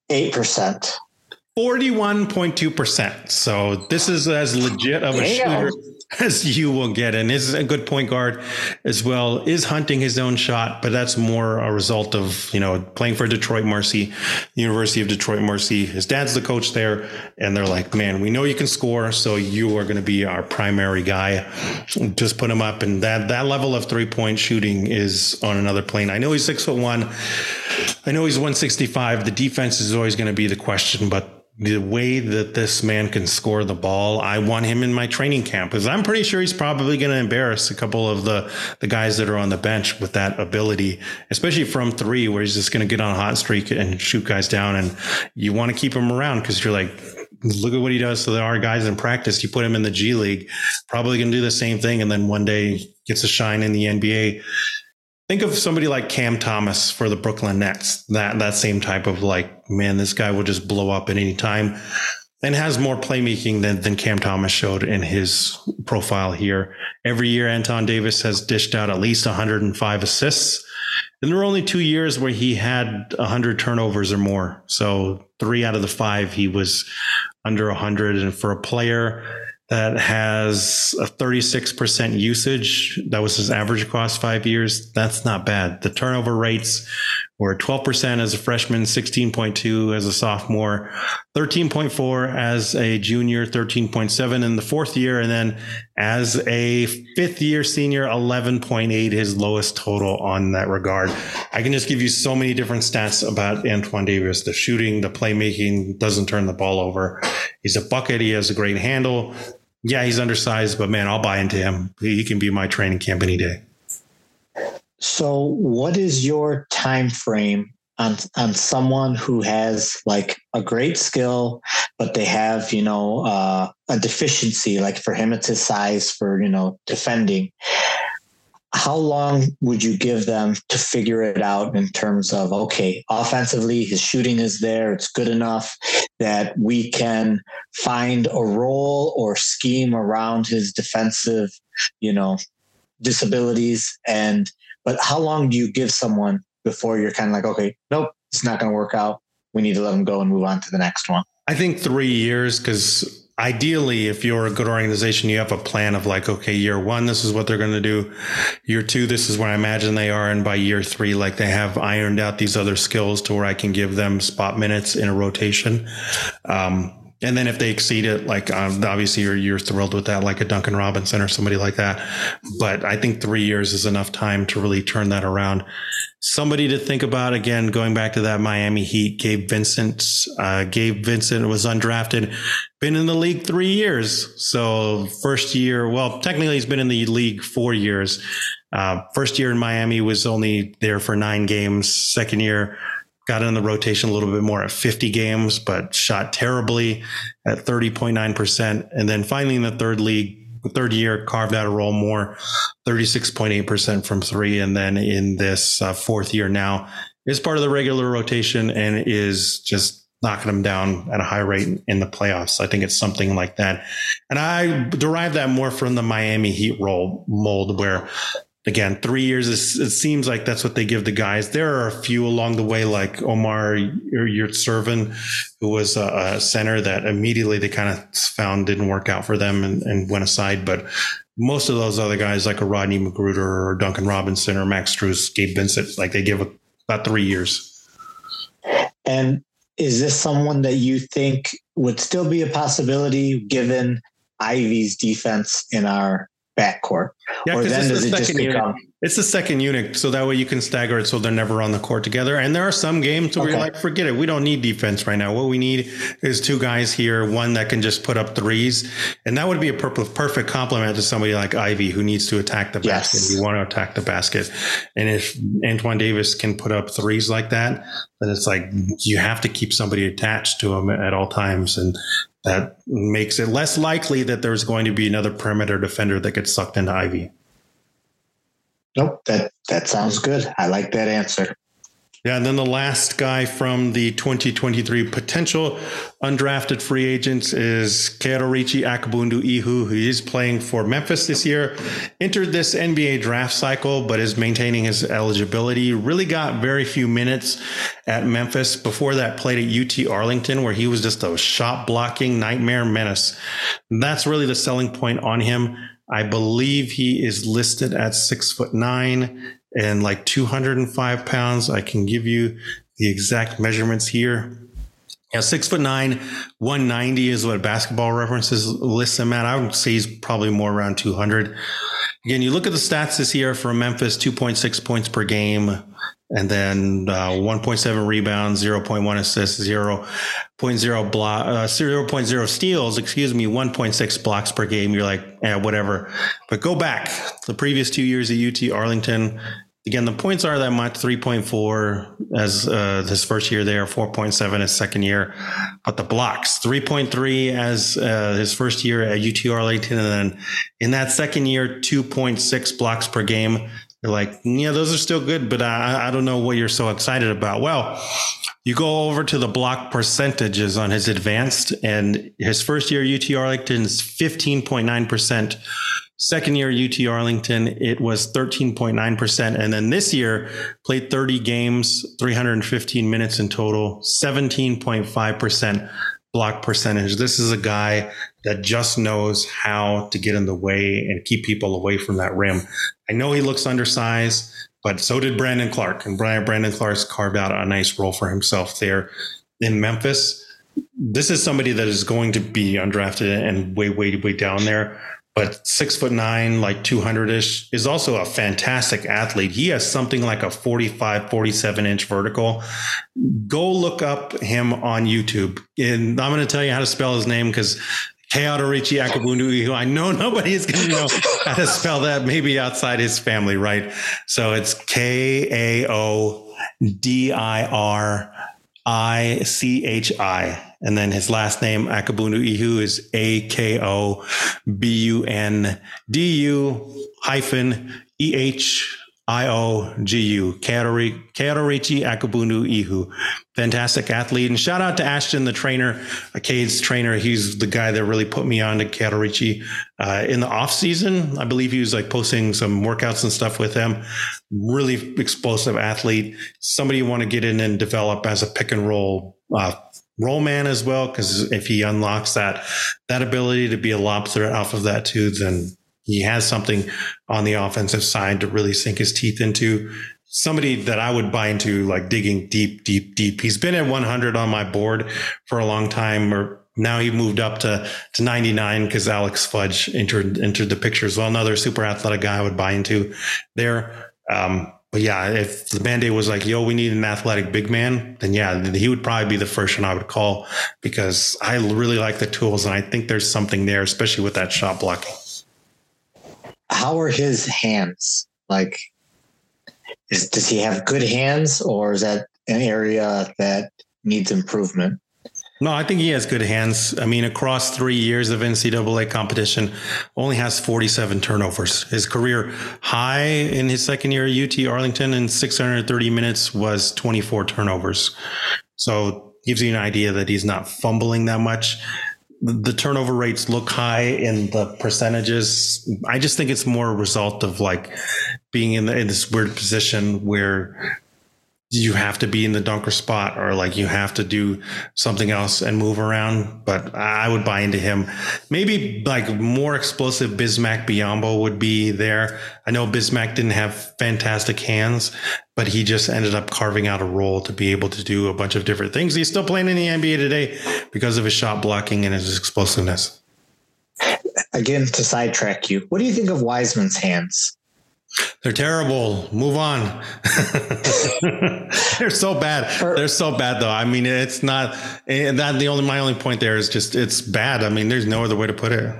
41.2%. So this is as legit of a shooter (laughs) as you will get. And is a good point guard as well, is hunting his own shot, but that's more a result of, you know, playing for Detroit Mercy, University of Detroit Mercy. His dad's the coach there. And they're like, man, we know you can score. So you are going to be our primary guy. Just put him up. And that, that level of three point shooting is on another plane. I know he's six foot one. I know he's 165. The defense is always going to be the question, but the way that this man can score the ball, I want him in my training camp because I'm pretty sure he's probably going to embarrass a couple of the the guys that are on the bench with that ability, especially from three, where he's just going to get on a hot streak and shoot guys down. And you want to keep him around because you're like, look at what he does to our guys in practice. You put him in the G League, probably going to do the same thing, and then one day gets a shine in the NBA think of somebody like Cam Thomas for the Brooklyn Nets. That that same type of like, man, this guy will just blow up at any time and has more playmaking than, than Cam Thomas showed in his profile here. Every year, Antoine Davis has dished out at least 105 assists. And there were only two years where he had 100 turnovers or more. So three out of the five, he was under 100. And for a player that has a 36% usage. That was his average across five years. That's not bad. The turnover rates were 12% as a freshman, 16.2 as a sophomore, 13.4 as a junior, 13.7 in the fourth year. And then as a fifth year senior, 11.8, his lowest total on that regard. I can just give you so many different stats about Antoine Davis. The shooting, the playmaking, doesn't turn the ball over. He's a bucket. He has a great handle yeah, he's undersized, but man, I'll buy into him. He can be my training camp any day. So, what is your time frame on on someone who has like a great skill, but they have you know uh, a deficiency? Like for him, it's his size for you know defending how long would you give them to figure it out in terms of okay offensively his shooting is there it's good enough that we can find a role or scheme around his defensive you know disabilities and but how long do you give someone before you're kind of like okay nope it's not going to work out. We need to let them go and move on to the next one i think three years because ideally, if you're a good organization, you have a plan of like, okay, year one, this is what they're going to do. Year two, this is where I imagine they are. And by year three, like they have ironed out these other skills to where I can give them spot minutes in a rotation. Um, and then if they exceed it, like um, obviously you're, you're thrilled with that, like a Duncan Robinson or somebody like that. But I think three years is enough time to really turn that around. Somebody to think about again, going back to that Miami Heat, Gabe Vincent. Uh, Gabe Vincent was undrafted, been in the league three years. So first year, well, technically he's been in the league four years. Uh, first year in Miami was only there for nine games. Second year got in the rotation a little bit more at 50 games, but shot terribly at 30.9%. And then finally in the third league, third year, carved out a role more, 36.8% from three. And then in this uh, fourth year now is part of the regular rotation and is just knocking them down at a high rate in the playoffs. I think it's something like that. And I derive that more from the Miami Heat role mold where again, three years, it seems like that's what they give the guys. There are a few along the way, like Omer Yurtseven, who was a, center that immediately they kind of found didn't work out for them and, and, went aside. But most of those other guys, like a Rodney McGruder or Duncan Robinson or Max Strus, Gabe Vincent, like they give about three years. And is this someone that you think would still be a possibility given Ivey's defense in our backcourt? Yeah, or then does it just become? It's the second unit, so that way you can stagger it so they're never on the court together. And there are some games where okay. you're like, forget it, we don't need defense right now. What we need is two guys here, one that can just put up threes, and that would be a perfect complement to somebody like Ivey who needs to attack the basket. Yes. You want to attack the basket, and if Antoine Davis can put up threes like that, then it's like you have to keep somebody attached to him at all times, and that makes it less likely that there's going to be another perimeter defender that gets sucked into Ivey. Nope, that that sounds good. I like that answer. Yeah, and then the last guy from the 2023 potential undrafted free agents is Kaodirichi Akobundu-Ehiogu, who is playing for Memphis this year. Entered this NBA draft cycle, but is maintaining his eligibility. Really got very few minutes at Memphis. Before that, played at UT Arlington, where he was just a shot blocking nightmare menace. That's really the selling point on him. I believe he is listed at six foot nine and like 205 pounds. I can give you the exact measurements here. Yeah, six foot nine, 190 is what basketball references list him at. I would say he's probably more around 200. Again, you look at the stats this year for Memphis 2.6 points per game, and then uh, 1.7 rebounds, 0.1 assists, 0.0 block, uh, 0.0 steals, excuse me, 1.6 blocks per game. You're like, yeah, whatever. But go back the previous two years at UT Arlington, Again, the points are that much 3.4 as uh, his first year there, 4.7 his second year. But the blocks, 3.3 as uh, his first year at UT Arlington. And then in that second year, 2.6 blocks per game. You're like, yeah, those are still good, but I, I don't know what you're so excited about. Well, you go over to the block percentages on his advanced, and his first year UT Arlington's 15.9%. Second year UT Arlington, it was 13.9%. And then this year, played 30 games, 315 minutes in total, 17.5% block percentage. This is a guy that just knows how to get in the way and keep people away from that rim. I know he looks undersized, but so did Brandon Clarke. And Brian Brandon Clarke's carved out a nice role for himself there in Memphis. This is somebody that is going to be undrafted and way, way, way down there but six foot nine, like 200 ish, is also a fantastic athlete. He has something like a 45, 47 inch vertical. Go look up him on YouTube. And I'm going to tell you how to spell his name because Kaodirichi Akobundu, who I know (laughs) nobody is going to know how to spell that, maybe outside his family, right? So it's K A O D I R I C H I. And then his last name, Akobundu-Ehiogu, is A K O B U N D U hyphen E H I O G U, Kaodirichi Akabundu Ihu. Fantastic athlete. And shout out to Ashton, the trainer, Cade's trainer. He's the guy that really put me on to Kaodirichi uh, in the off season. I believe he was like posting some workouts and stuff with him. Really explosive athlete. Somebody you want to get in and develop as a pick and roll uh, roll man as well. Cause if he unlocks that, that ability to be a lob threat off of that too, then he has something on the offensive side to really sink his teeth into. Somebody that I would buy into like digging deep, deep, deep. He's been at 100 on my board for a long time or now he moved up to, to 99 because Alex Fudge entered, entered the picture as well. Another super athletic guy I would buy into there. Um, but yeah, if the band aid was like, yo, we need an athletic big man, then yeah, he would probably be the first one I would call because I really like the tools and I think there's something there, especially with that shot blocking. How are his hands? Like, is, does he have good hands or is that an area that needs improvement? No, I think he has good hands. I mean, across three years of NCAA competition, only has 47 turnovers. His career high in his second year at UT Arlington in 630 minutes was 24 turnovers. So gives you an idea that he's not fumbling that much. The turnover rates look high in the percentages. I just think it's more a result of like being in, the, in this weird position where you have to be in the dunker spot or like you have to do something else and move around. But I would buy into him. Maybe like more explosive Bismack Biyombo would be there. I know Bismack didn't have fantastic hands, but he just ended up carving out a role to be able to do a bunch of different things. He's still playing in the NBA today because of his shot blocking and his explosiveness. Again, to sidetrack you, what do you think of Wiseman's hands? They're terrible. Move on. (laughs) They're so bad. They're so bad, though. I mean, it's not. That the only my only point there is just it's bad. I mean, there's no other way to put it.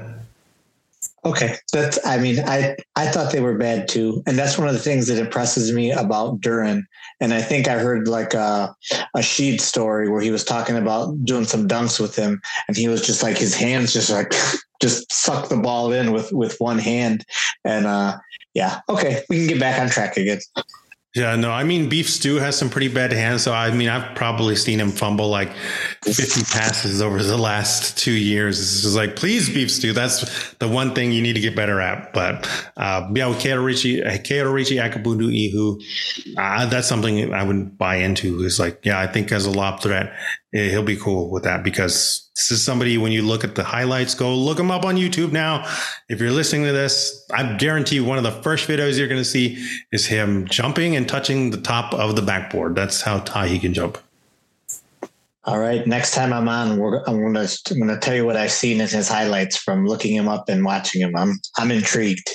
Okay, that's. I mean, I I thought they were bad too, and that's one of the things that impresses me about Duren. And I think I heard like a a Sheed story where he was talking about doing some dunks with him, and he was just like his hands just like (laughs) just suck the ball in with with one hand, and uh, yeah, okay, we can get back on track again. Yeah, no, I mean beef stew has some pretty bad hands. So I mean, I've probably seen him fumble like 50 passes over the last two years. It's just like, please, beef stew. That's the one thing you need to get better at. But uh, yeah, with Kaodirichi, Kaodirichi Akabundu Ihu, uh, that's something I would buy into. Is like, yeah, I think as a lob threat, he'll be cool with that because this is somebody when you look at the highlights go look him up on youtube now. If you're listening to this i guarantee one of the first videos you're going to see is him jumping and touching the top of the backboard. That's how high he can jump. All right next time i'm on i'm going to i'm going to tell you what i've seen in his highlights from looking him up and watching him. I'm i'm intrigued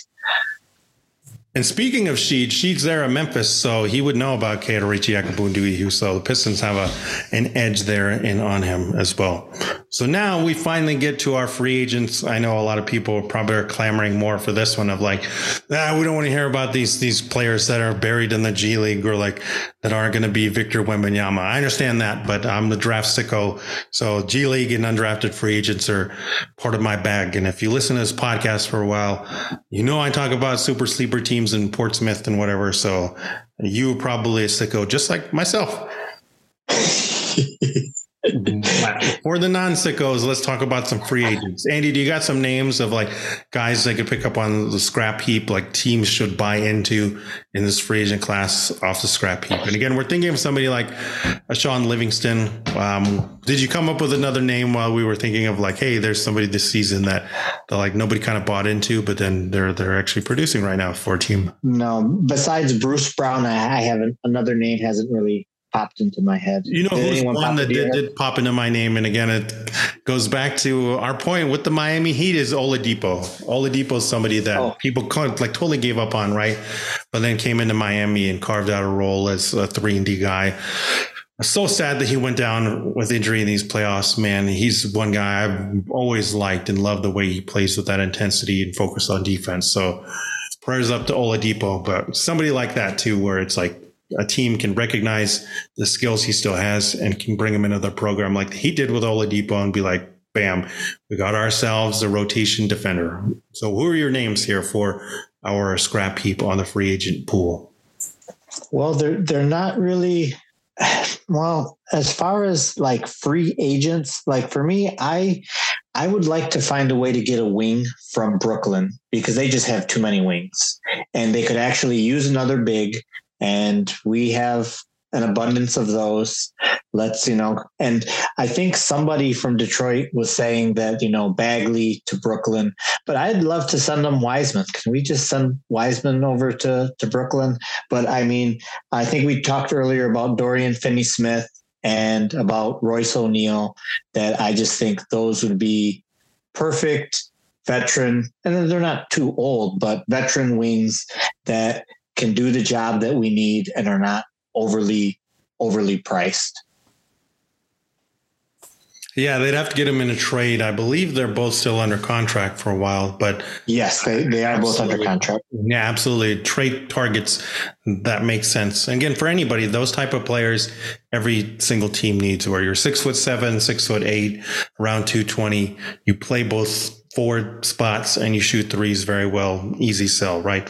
and speaking of Sheed, Sheed's there at Memphis, so he would know about Kaodirichi Akobundu So the Pistons have a an edge there in on him as well. So now we finally get to our free agents. I know a lot of people probably are clamoring more for this one of like, ah, we don't want to hear about these these players that are buried in the G League or like that aren't going to be Victor Wembanyama. I understand that, but I'm the draft sicko. So G League and undrafted free agents are part of my bag. And if you listen to this podcast for a while, you know I talk about super sleeper teams in Portsmouth and whatever. So you probably a sicko, just like myself. (laughs) For the non sickos, let's talk about some free agents. Andy, do you got some names of like guys they could pick up on the scrap heap, like teams should buy into in this free agent class off the scrap heap? And again, we're thinking of somebody like a Shaun Livingston. Um, did you come up with another name while we were thinking of like, hey, there's somebody this season that, that like nobody kind of bought into, but then they're they're actually producing right now for a team? No, besides Bruce Brown, I, I haven't. Another name hasn't really popped into my head. You know did who's one that did, did, pop into my name, and again, it goes back to our point with the Miami Heat is Oladipo. Oladipo is somebody that oh. people like totally gave up on, right? But then came into Miami and carved out a role as a three and D guy. So sad that he went down with injury in these playoffs, man. He's one guy I've always liked and loved the way he plays with that intensity and focus on defense. So prayers up to Oladipo, but somebody like that too, where it's like a team can recognize the skills he still has and can bring him into the program like he did with Oladipo and be like, bam, we got ourselves a rotation defender. So who are your names here for our scrap heap on the free agent pool? Well, they're they're not really (sighs) well as far as like free agents like for me i i would like to find a way to get a wing from brooklyn because they just have too many wings and they could actually use another big and we have an abundance of those. Let's, you know, and I think somebody from Detroit was saying that, you know, Bagley to Brooklyn, but I'd love to send them Wiseman. Can we just send Wiseman over to, to Brooklyn? But I mean, I think we talked earlier about Dorian Finney Smith and about Royce O'Neale, that I just think those would be perfect veteran, and they're not too old, but veteran wings that can do the job that we need and are not overly overly priced. Yeah, they'd have to get him in a trade. I believe they're both still under contract for a while, but yes, they, they are both under contract. Yeah, absolutely. Trade targets that makes sense. And again, for anybody, those type of players, every single team needs. Where you're six foot seven, six foot eight, around two twenty, you play both forward spots and you shoot threes very well. Easy sell, right?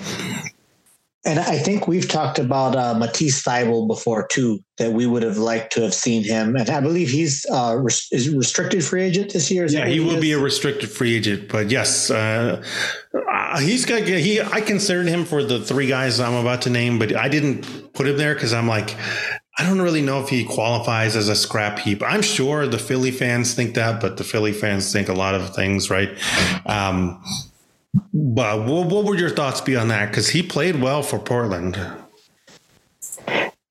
And I think we've talked about uh, Matisse Thybulle before too, that we would have liked to have seen him. And I believe he's uh, res- is restricted free agent this year. Yeah, he will is? be a restricted free agent. But yes, uh, uh, he's got he. I considered him for the three guys I'm about to name, but I didn't put him there because I'm like. I don't really know if he qualifies as a scrap heap. I'm sure the Philly fans think that, but the Philly fans think a lot of things, right? Um, but what, what would your thoughts be on that? Because he played well for Portland.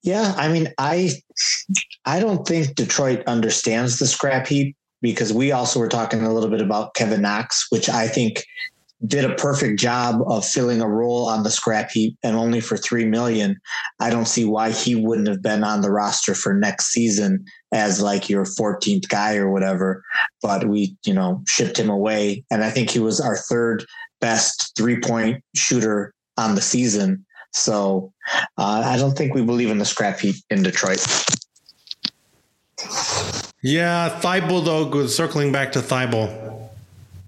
Yeah, I mean, I I don't think Detroit understands the scrap heap because we also were talking a little bit about Kevin Knox, which I think did a perfect job of filling a role on the scrap heap and only for 3 million i don't see why he wouldn't have been on the roster for next season as like your 14th guy or whatever but we you know shipped him away and i think he was our third best three point shooter on the season. So uh, I don't think we believe in the scrap heap in Detroit. Yeah, Thybulle though, circling back to Thybulle.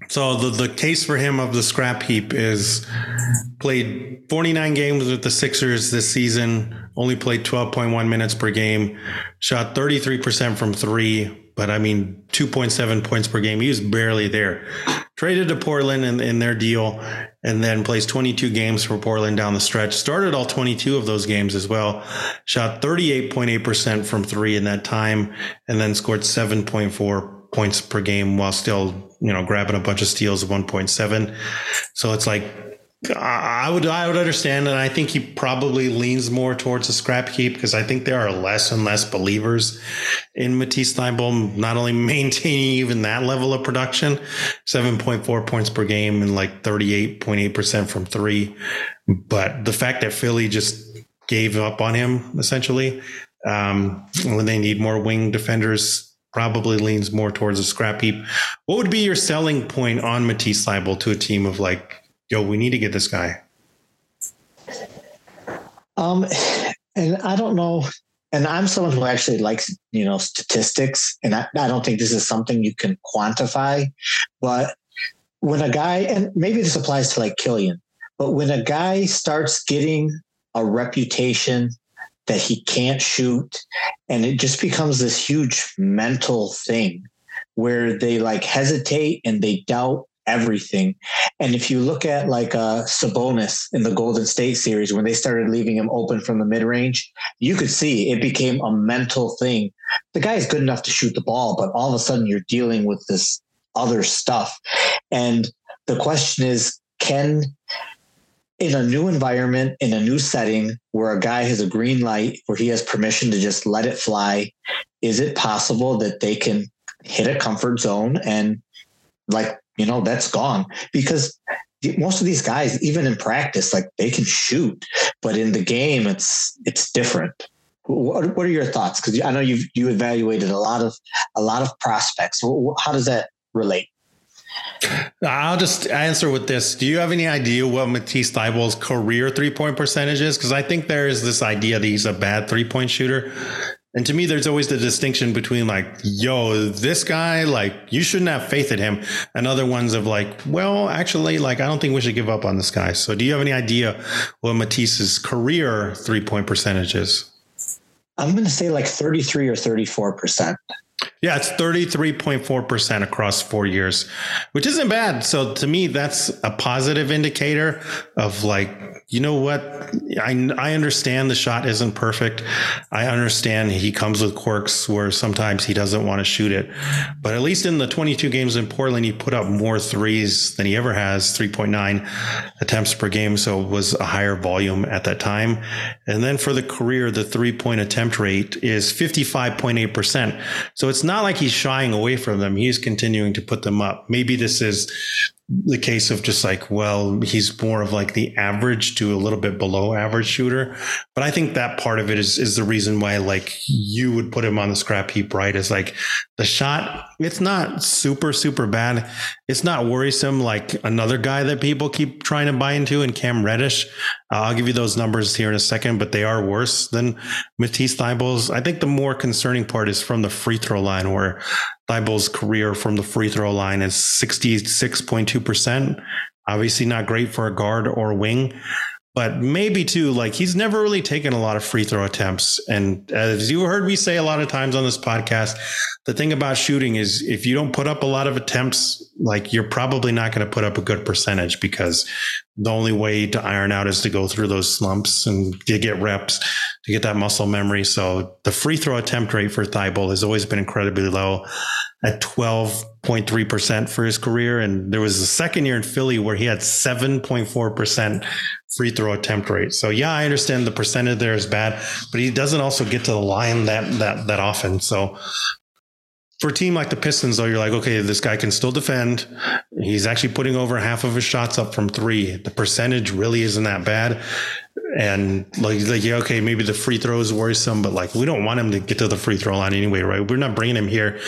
So the, the case for him of the scrap heap is played 49 games with the Sixers this season, only played 12.1 minutes per game, shot 33% from three, but I mean 2.7 points per game. He was barely there. Traded to Portland in, in their deal and then plays 22 games for Portland down the stretch. Started all 22 of those games as well. Shot 38.8% from three in that time and then scored 7.4 points per game while still, you know, grabbing a bunch of steals of 1.7. So it's like I would I would understand, and I think he probably leans more towards a scrap heap because I think there are less and less believers in Matisse Thybulle not only (laughs) maintaining even that level of production, seven point four points per game and like thirty eight point eight percent from three, but the fact that Philly just gave up on him essentially um, when they need more wing defenders probably leans more towards a scrap heap. What would be your selling point on Matisse Thybulle to a team of like, yo, we need to get this guy? Um, and I don't know. And I'm someone who actually likes, you know, statistics, and I, I don't think this is something you can quantify. But when a guy, and maybe this applies to like Killian, but when a guy starts getting a reputation that he can't shoot. And it just becomes this huge mental thing where they like hesitate and they doubt everything. And if you look at like uh, Sabonis in the Golden State series, when they started leaving him open from the mid range, you could see it became a mental thing. The guy is good enough to shoot the ball, but all of a sudden you're dealing with this other stuff. And the question is, can in a new environment, in a new setting where a guy has a green light, where he has permission to just let it fly, is it possible that they can hit a comfort zone and, like, you know, that's gone? Because most of these guys, even in practice, like they can shoot, but in the game, it's it's different. What, what are your thoughts? Because I know you've you evaluated a lot of a lot of prospects. How does that relate? I'll just answer with this. Do you have any idea what Matisse Thybulle's career three point percentage is? Because I think there is this idea that he's a bad three point shooter. And to me, there's always the distinction between like, yo, this guy, like, you shouldn't have faith in him. And other ones of like, well, actually, like, I don't think we should give up on this guy. So do you have any idea what Matisse's career three point percentage is? I'm going to say like 33 or 34%. Yeah, it's 33.4% across four years, which isn't bad. So to me, that's a positive indicator of like, you know what? I, I understand the shot isn't perfect. I understand he comes with quirks where sometimes he doesn't want to shoot it. But at least in the 22 games in Portland, he put up more threes than he ever has 3.9 attempts per game. So it was a higher volume at that time. And then for the career, the three point attempt rate is 55.8%. So it's not like he's shying away from them. He's continuing to put them up. Maybe this is the case of just like, well, he's more of like the average to a little bit below average shooter. But I think that part of it is, is the reason why like you would put him on the scrap heap, right? Is like the shot, it's not super, super bad. It's not worrisome like another guy that people keep trying to buy into and Cam Reddish. Uh, I'll give you those numbers here in a second, but they are worse than Matisse Thybulle's. I think the more concerning part is from the free throw line where Thybulle's career from the free throw line is 66.2%. Obviously not great for a guard or a wing, but maybe too, like he's never really taken a lot of free throw attempts. And as you heard me say a lot of times on this podcast, the thing about shooting is if you don't put up a lot of attempts, like you're probably not going to put up a good percentage because the only way to iron out is to go through those slumps and to get reps to get that muscle memory. So the free throw attempt rate for Thybulle has always been incredibly low at 12.3% for his career. And there was a second year in Philly where he had 7.4% free throw attempt rate. So yeah, I understand the percentage there is bad, but he doesn't also get to the line that, that, that often. So for a team like the Pistons, though, you're like, okay, this guy can still defend. He's actually putting over half of his shots up from three. The percentage really isn't that bad. And like, like, yeah, okay, maybe the free throw is worrisome, but like, we don't want him to get to the free throw line anyway, right? We're not bringing him here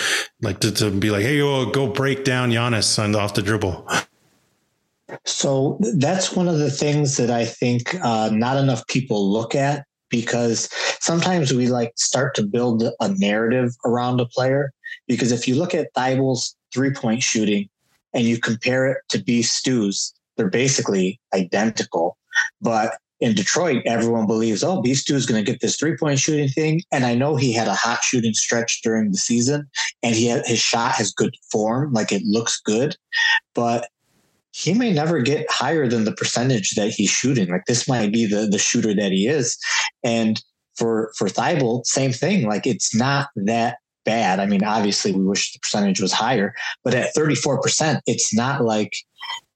like to, to be like, hey, yo, go break down Giannis on off the dribble. So that's one of the things that I think uh, not enough people look at because sometimes we like start to build a narrative around a player. Because if you look at Thybulle's three point shooting, and you compare it to B Stews, they're basically identical. But in Detroit, everyone believes, oh, B Stew is going to get this three point shooting thing. And I know he had a hot shooting stretch during the season and he had, his shot has good form, like it looks good. But he may never get higher than the percentage that he's shooting. Like this might be the, the shooter that he is. And for, for Thybulle, same thing. Like it's not that bad. I mean, obviously we wish the percentage was higher, but at 34%, it's not like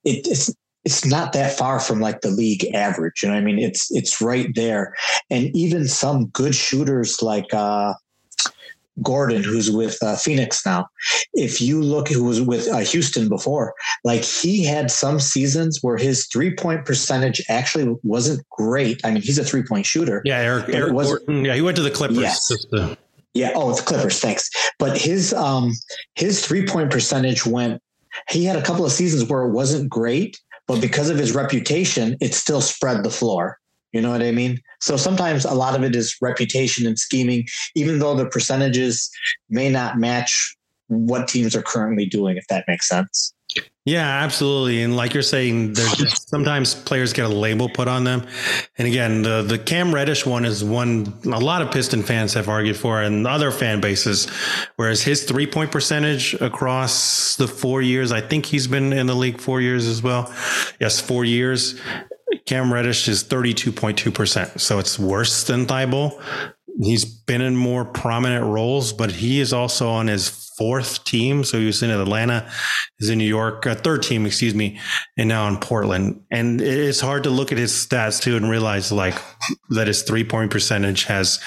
it, it's it's not that far from like the league average. You know, I mean, it's it's right there. And even some good shooters like uh, Gordon, who's with uh, Phoenix now, if you look, who was with uh, Houston before, like he had some seasons where his three point percentage actually wasn't great. I mean, he's a three point shooter. Yeah, Eric, Eric Gordon, yeah, he went to the Clippers. Yes. Yeah. Oh, the Clippers. Thanks. But his um his three point percentage went. He had a couple of seasons where it wasn't great, but because of his reputation, it still spread the floor. You know what I mean? So sometimes a lot of it is reputation and scheming, even though the percentages may not match what teams are currently doing, if that makes sense. Yeah, absolutely. And like you're saying, there's (laughs) sometimes players get a label put on them. And again, the the Cam Reddish one is one a lot of Piston fans have argued for and other fan bases. Whereas his three point percentage across the four years, I think he's been in the league four years as well. Yes, four years. Cam Reddish is 32.2%. So it's worse than Thybulle. He's been in more prominent roles, but he is also on his fourth team. So he was in Atlanta, he's in New York, uh, third team, excuse me, and now in Portland. And it's hard to look at his stats too and realize like that his three point percentage has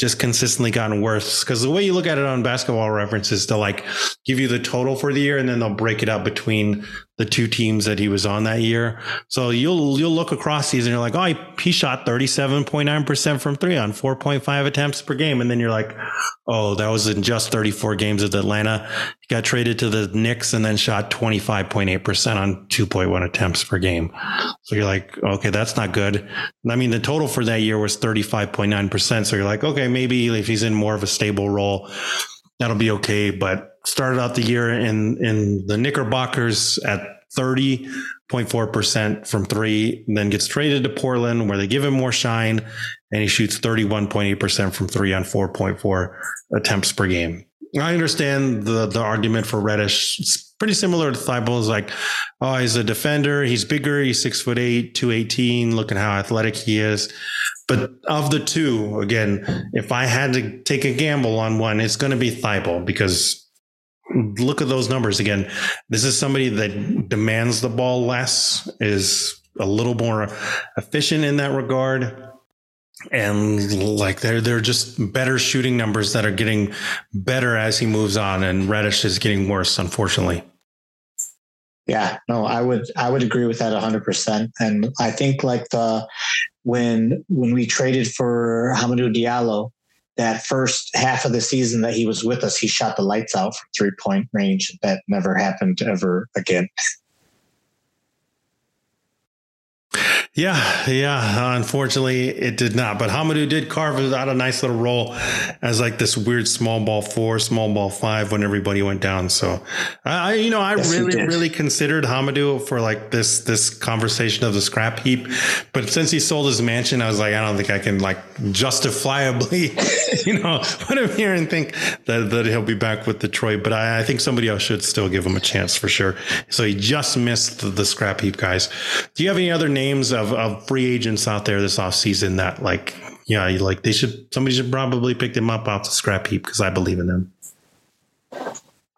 just consistently gotten worse. Because the way you look at it on basketball references, to like give you the total for the year and then they'll break it up between the two teams that he was on that year. So you'll you'll look across these and you're like, oh, he, he shot 37.9% from three on 4.5 attempts per game. And then you're like, oh, that was in just 34 games with Atlanta. He got traded to the Knicks and then shot 25.8% on 2.1 attempts per game. So you're like, okay, that's not good. I mean, the total for that year was 35.9%. So you're like, okay, maybe if he's in more of a stable role, that'll be okay. But started out the year in in the Knickerbockers at 30.4% from three, then gets traded to Portland where they give him more shine and he shoots 31.8% from three on 4.4 attempts per game. I understand the the argument for Reddish. Pretty similar to Thybulle is like, oh, he's a defender. He's bigger. He's six foot eight, 218. Look at how athletic he is. But of the two, again, if I had to take a gamble on one, it's going to be Thybulle because look at those numbers again. This is somebody that demands the ball less, is a little more efficient in that regard. And like they're they're just better shooting numbers that are getting better as he moves on, and Reddish is getting worse, unfortunately. Yeah, no, I would I would agree with that hundred percent. And I think like the when when we traded for Hamidou Diallo, that first half of the season that he was with us, he shot the lights out from three point range. That never happened ever again. Yeah, yeah. Uh, unfortunately, it did not. But Hamidou did carve out a nice little role as like this weird small ball four, small ball five when everybody went down. So, I, you know, I yes, really, really considered Hamidou for like this this conversation of the scrap heap. But since he sold his mansion, I was like, I don't think I can like justifiably, (laughs) you know, (laughs) put him here and think that, that he'll be back with Detroit. But I, I think somebody else should still give him a chance for sure. So he just missed the, the scrap heap guys. Do you have any other names? Of, of free agents out there this offseason that like yeah like they should somebody should probably pick them up off the scrap heap because I believe in them.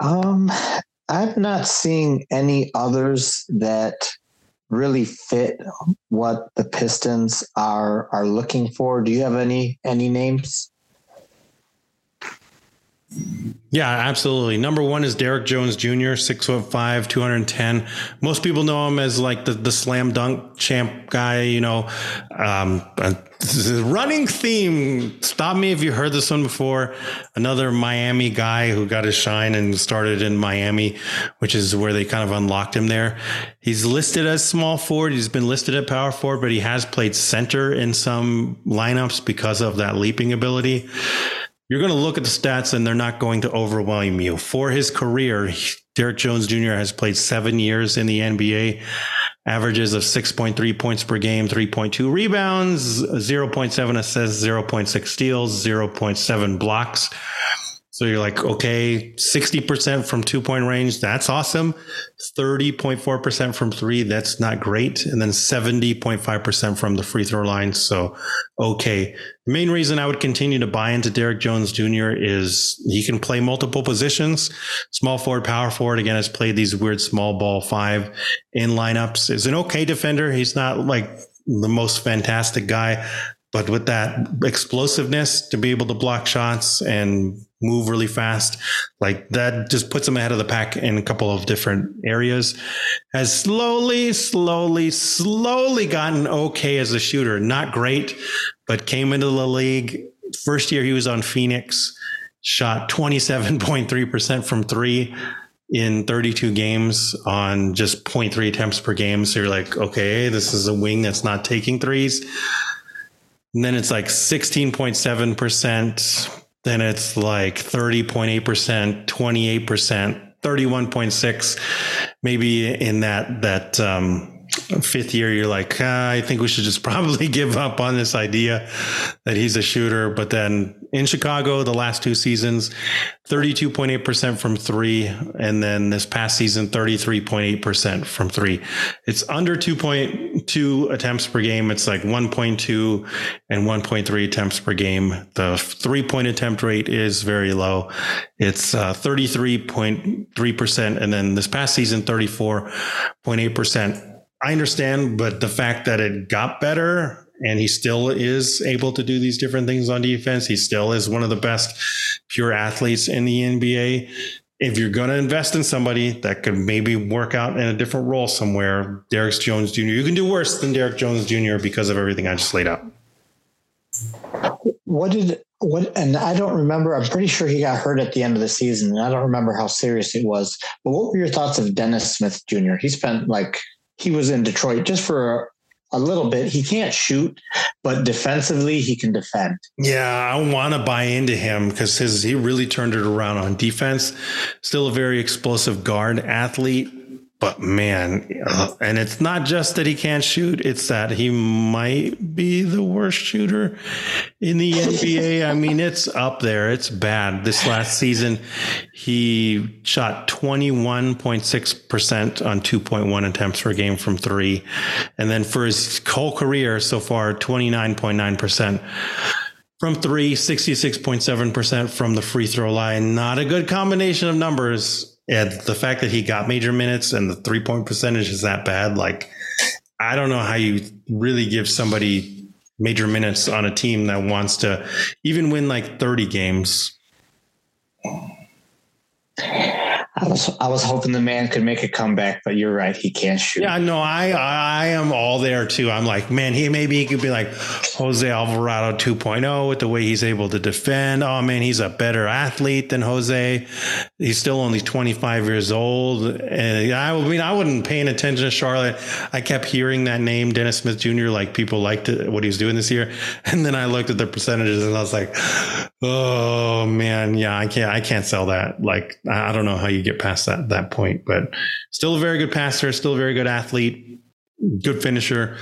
Um, I'm not seeing any others that really fit what the Pistons are are looking for. Do you have any any names? Yeah, absolutely. Number one is Derrick Jones Jr., six foot five, 210. Most people know him as like the, the slam dunk champ guy, you know. Um, running theme. Stop me if you heard this one before. Another Miami guy who got his shine and started in Miami, which is where they kind of unlocked him there. He's listed as small forward. He's been listed at power forward, but he has played center in some lineups because of that leaping ability. You're going to look at the stats and they're not going to overwhelm you. For his career, Derrick Jones Jr. has played seven years in the NBA, averages of 6.3 points per game, 3.2 rebounds, 0.7 assists, 0.6 steals, 0.7 blocks. So you're like, okay, 60% from two point range. That's awesome. 30.4% from three. That's not great. And then 70.5% from the free throw line. So, okay. The main reason I would continue to buy into Derrick Jones Jr. is he can play multiple positions. Small forward, power forward. Again, has played these weird small ball five in lineups. Is an okay defender. He's not like the most fantastic guy, but with that explosiveness to be able to block shots and move really fast, like that just puts him ahead of the pack in a couple of different areas. Has slowly, slowly, slowly gotten okay as a shooter. Not great, but came into the league. First year he was on Phoenix, shot 27.3% from three in 32 games on just 0.3 attempts per game. So you're like, okay, this is a wing that's not taking threes. And then it's like 16.7%. Then it's like 30.8%, 28%, 31.6. Maybe in that, that, um, fifth year, you're like, ah, I think we should just (laughs) probably give up on this idea that he's a shooter. But then in Chicago, the last two seasons, 32.8% from three. And then this past season, 33.8% from three. It's under 2.2 attempts per game. It's like 1.2 and 1.3 attempts per game. The three point attempt rate is very low. It's uh, 33.3%. And then this past season, 34.8%. I understand, but the fact that it got better and he still is able to do these different things on defense, he still is one of the best pure athletes in the NBA. If you're going to invest in somebody that could maybe work out in a different role somewhere, Derrick Jones Jr., you can do worse than Derrick Jones Jr. because of everything I just laid out. What did what? And I don't remember. I'm pretty sure he got hurt at the end of the season. And I don't remember how serious it was. But what were your thoughts of Dennis Smith Jr.? He spent like he was in Detroit just for a, little bit. He can't shoot, but defensively he can defend. Yeah, I want to buy into him because his he really turned it around on defense. Still a very explosive guard athlete but man, uh, and it's not just that he can't shoot, it's that he might be the worst shooter in the NBA. I mean, it's up there. It's bad. This last season, he shot 21.6% on 2.1 attempts per game from three. And then for his whole career so far, 29.9% from three, 66.7% from the free throw line. Not a good combination of numbers and the fact that he got major minutes and the three point percentage is that bad, like I don't know how you really give somebody major minutes on a team that wants to even win like 30 games. I was I was hoping the man could make a comeback, but you're right, he can't shoot. Yeah, no, I I am all there too. I'm like, man, he maybe he could be like Jose Alvarado 2.0 with the way he's able to defend. Oh man, he's a better athlete than Jose. He's still only 25 years old, and I, mean, I wasn't paying attention to Charlotte. I kept hearing that name, Dennis Smith Jr. Like people liked it, what he was doing this year, (laughs) and then I looked at the percentages and I was like, oh man, yeah, I can't I can't sell that. Like I don't know how you get past that that point. But still a very good passer, still a very good athlete, good finisher.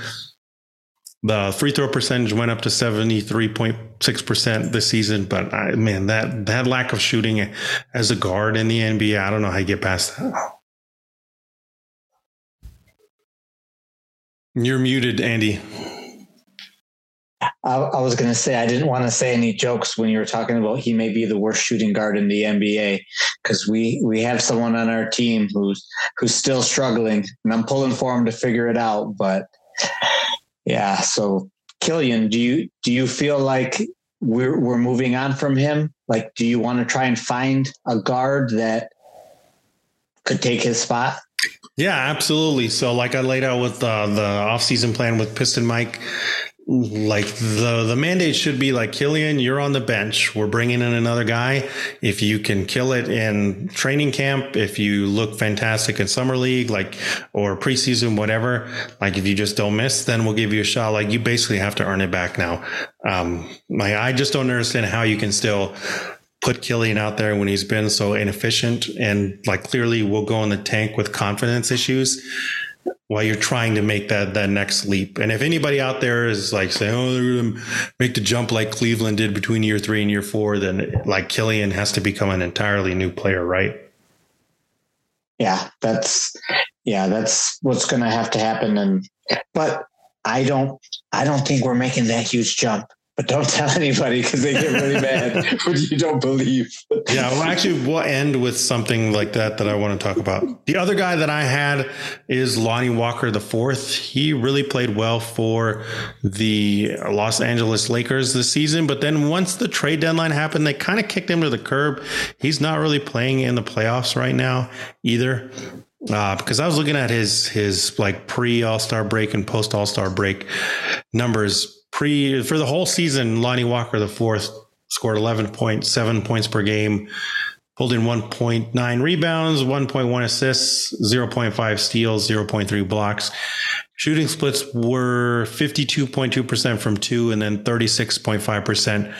The free throw percentage went up to 73.6% this season, but I, man, that that lack of shooting as a guard in the NBA, I don't know how you get past that. You're muted, Andy. I, I was going to say I didn't want to say any jokes when you were talking about he may be the worst shooting guard in the NBA because we we have someone on our team who's who's still struggling, and I'm pulling for him to figure it out. But yeah, so Killian, do you do you feel like we're we're moving on from him? Like, do you want to try and find a guard that could take his spot? Yeah, absolutely. So, like I laid out with uh, the offseason plan with Piston Mike, like the the mandate should be like Killian, you're on the bench. We're bringing in another guy. If you can kill it in training camp, if you look fantastic in summer league, like or preseason, whatever, like if you just don't miss, then we'll give you a shot. Like you basically have to earn it back now. Um, like I just don't understand how you can still put Killian out there when he's been so inefficient and like clearly will go in the tank with confidence issues while you're trying to make that that next leap. And if anybody out there is like saying, "Oh, they're going to make the jump like Cleveland did between year three and year four, then like Killian has to become an entirely new player, right? Yeah, that's yeah, that's what's going to have to happen. And but I don't I don't think we're making that huge jump but don't tell anybody because they get really mad (laughs) when you don't believe. yeah, well, actually, we'll end with something like that that I want to talk about. The other guy that I had is Lonnie Walker the fourth. He really played well for the Los Angeles Lakers this season, but then once the trade deadline happened, they kind of kicked him to the curb. He's not really playing in the playoffs right now either. Uh, because I was looking at his his like pre All Star break and post All Star break numbers pre for the whole season, Lonnie Walker the fourth scored 11.7 points per game, pulled in 1.9 rebounds, 1.1 assists, 0.5 steals, 0.3 blocks. Shooting splits were 52.2% from two and then 36.5%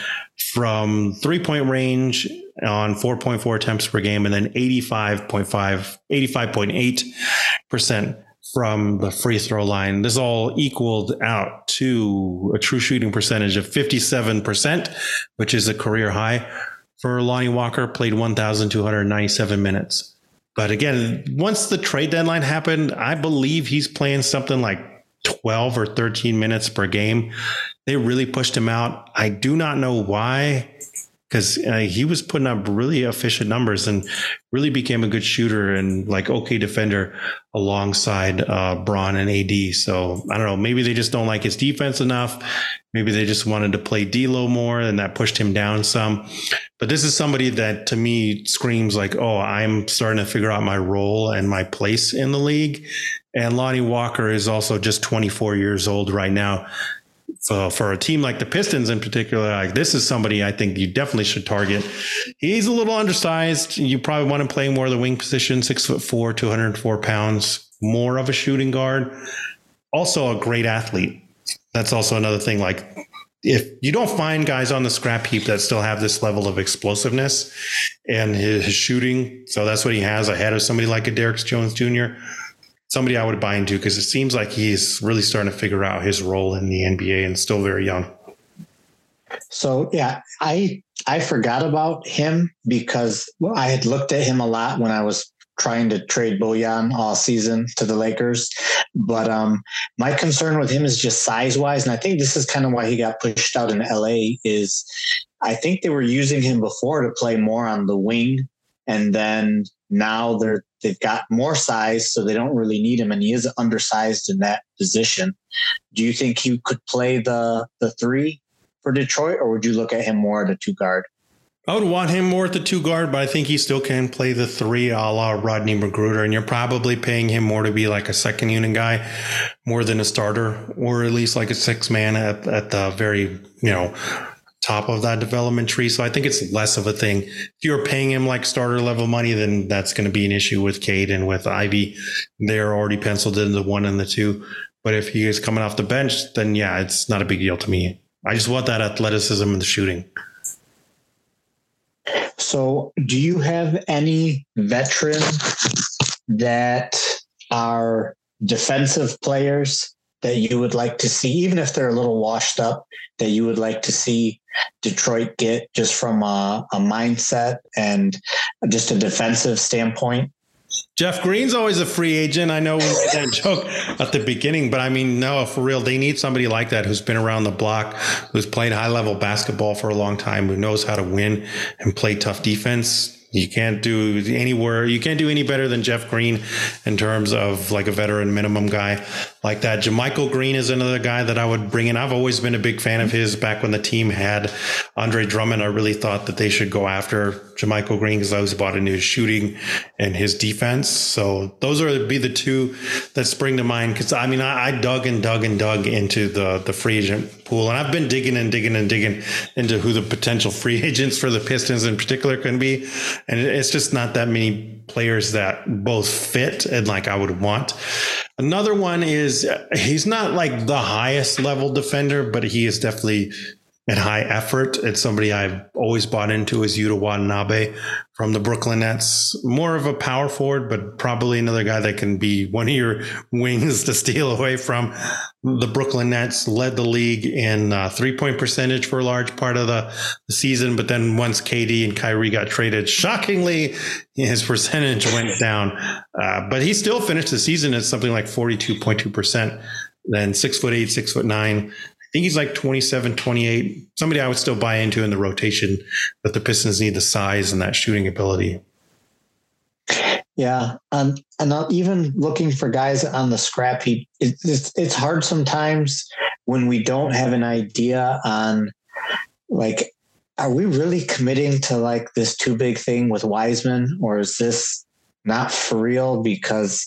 from three point range on 4.4 attempts per game and then 85.5, 85.8% from the free throw line. This all equaled out to a true shooting percentage of 57%, which is a career high for Lonnie Walker, played 1,297 minutes. But again, once the trade deadline happened, I believe he's playing something like 12 or 13 minutes per game. They really pushed him out. I do not know why because uh, he was putting up really efficient numbers and really became a good shooter and like okay defender alongside uh, Bron and AD. So I don't know, maybe they just don't like his defense enough. Maybe they just wanted to play D'Lo more, and that pushed him down some. But this is somebody that to me screams like, oh, I'm starting to figure out my role and my place in the league. And Lonnie Walker is also just 24 years old right now so for a team like the Pistons in particular, like this is somebody I think you definitely should target. He's a little undersized. You probably want to play more of the wing position, six foot four, 204 pounds, more of a shooting guard. Also a great athlete. That's also another thing. Like if you don't find guys on the scrap heap that still have this level of explosiveness and his, his shooting, so that's what he has ahead of somebody like a Derrick Jones Jr somebody I would buy into because it seems like he's really starting to figure out his role in the NBA and still very young. So yeah, I I forgot about him because I had looked at him a lot when I was trying to trade Bojan all season to the Lakers. But um, my concern with him is just size wise, and I think this is kind of why he got pushed out in LA. Is I think they were using him before to play more on the wing, and then now they're they've got more size, so they don't really need him, and he is undersized in that position. Do you think he could play the the three for Detroit, or would you look at him more at a two guard? I would want him more at the two guard, but I think he still can play the three a la Rodney McGruder. And you're probably paying him more to be like a second unit guy more than a starter, or at least like a six man at, at the very, you know, top of that development tree. So I think it's less of a thing. If you're paying him like starter level money, then that's going to be an issue with Cade and with Ivey. They're already penciled in the one and the two. But if he is coming off the bench, then yeah, it's not a big deal to me. I just want that athleticism and the shooting. So, do you have any veterans that are defensive players that you would like to see, even if they're a little washed up, that you would like to see Detroit get just from a, a mindset and just a defensive standpoint? Jeff Green's always a free agent. I know we made that (laughs) joke at the beginning, but I mean, no, for real, they need somebody like that who's been around the block, who's played high level basketball for a long time, who knows how to win and play tough defense. You can't do anywhere. You can't do any better than Jeff Green in terms of like a veteran minimum guy like that. JaMychal Green is another guy that I would bring in. I've always been a big fan of his. Back when the team had Andre Drummond, I really thought that they should go after JaMychal Green because I was bought into his shooting and his defense. So those are be the two that spring to mind. Because I mean, I, I dug and dug and dug into the the free agent pool, and I've been digging and digging and digging into who the potential free (laughs) agents for the Pistons in particular can be and it's just not that many players that both fit and like I would want. Another one is he's not like the highest level defender, but he is definitely at high effort. It's somebody I've always bought into is Yuta Watanabe from the Brooklyn Nets. More of a power forward, but probably another guy that can be one of your (laughs) wings to steal away from. The Brooklyn Nets led the league in uh, three point percentage for a large part of the, the, season. But then once KD and Kyrie got traded, shockingly, his (laughs) percentage went down. Uh, but he still finished the season at something like 42.2%. Then six foot eight, six foot nine, think he's like 27, 28. Somebody I would still buy into in the rotation, but the Pistons need the size and that shooting ability. Yeah, um, and even looking for guys on the scrap heap, it's it's hard sometimes when we don't have an idea on like, are we really committing to like this too big thing with Wiseman, or is this not for real? Because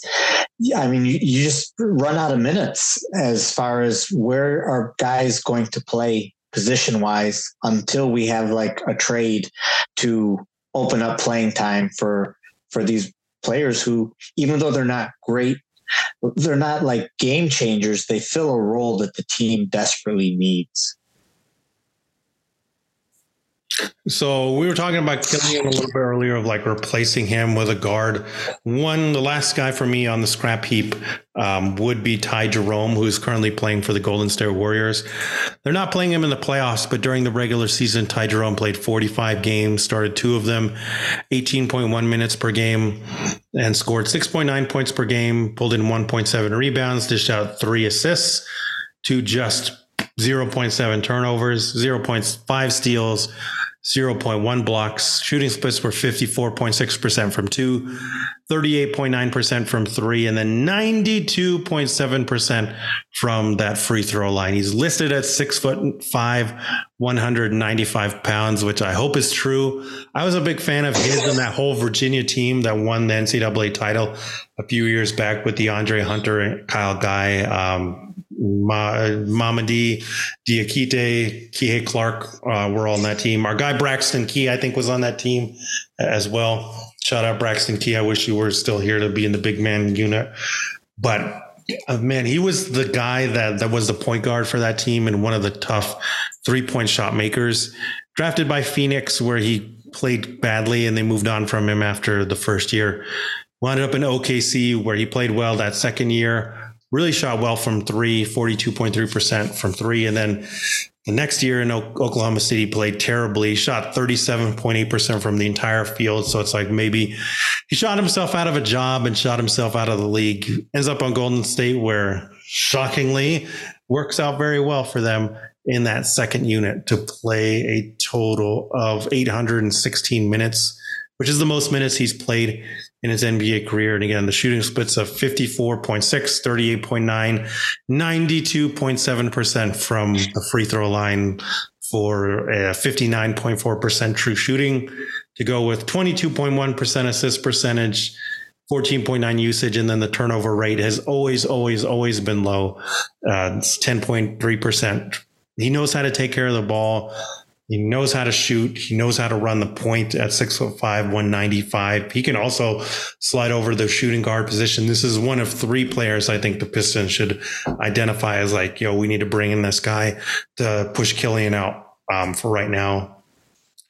I mean, you, you just run out of minutes as far as where are guys going to play position wise until we have like a trade to open up playing time for for these players who even though they're not great they're not like game changers they fill a role that the team desperately needs so we were talking about Killian a little bit earlier of like replacing him with a guard. One, the last guy for me on the scrap heap um, would be Ty Jerome, who's currently playing for the Golden State Warriors. They're not playing him in the playoffs, but during the regular season, Ty Jerome played 45 games, started two of them, 18.1 minutes per game, and scored 6.9 points per game, pulled in 1.7 rebounds, dished out three assists to just 0.7 turnovers, 0.5 steals 0.1 blocks. Shooting splits were 54.6% from two, 38.9% from three, and then 92.7% from that free throw line. He's listed at six foot five, 195 pounds, which I hope is true. I was a big fan of his and that whole Virginia team that won the NCAA title a few years back with DeAndre Hunter and Kyle Guy. Um, Ma, Mamadi Diakite, Kihei Clark uh, were all on that team. Our guy Braxton Key, I think, was on that team as well. Shout out Braxton Key. I wish you were still here to be in the big man unit. But uh, man, he was the guy that that was the point guard for that team and one of the tough three point shot makers. Drafted by Phoenix, where he played badly, and they moved on from him after the first year. Wound up in OKC, where he played well that second year really shot well from three, 42.3% from three. And then the next year in Oklahoma City played terribly, shot 37.8% from the entire field. So it's like maybe he shot himself out of a job and shot himself out of the league. Ends up on Golden State, where shockingly works out very well for them in that second unit to play a total of 816 minutes, which is the most minutes he's played in his NBA career. And again, the shooting splits of 54.6, 38.9, 92.7% from the free throw line for a 59.4% true shooting to go with 22.1% assist percentage. 14.9 usage and then the turnover rate has always always always been low uh, it's 10.3% he knows how to take care of the ball he knows how to shoot. He knows how to run the point at six foot five, 195. He can also slide over the shooting guard position. This is one of three players I think the Pistons should identify as like, yo, we need to bring in this guy to push Killian out um, for right now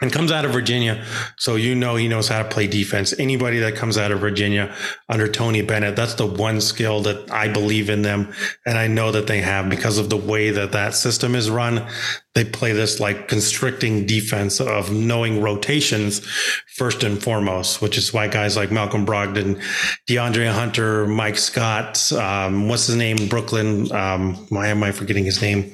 and comes out of Virginia. So you know he knows how to play defense. Anybody that comes out of Virginia under Tony Bennett, that's the one skill that I believe in them. And I know that they have because of the way that that system is run. They play this like constricting defense of knowing rotations first and foremost, which is why guys like Malcolm Brogdon, DeAndre Hunter, Mike Scott, um, what's his name, Brooklyn? Um, why am I forgetting his name?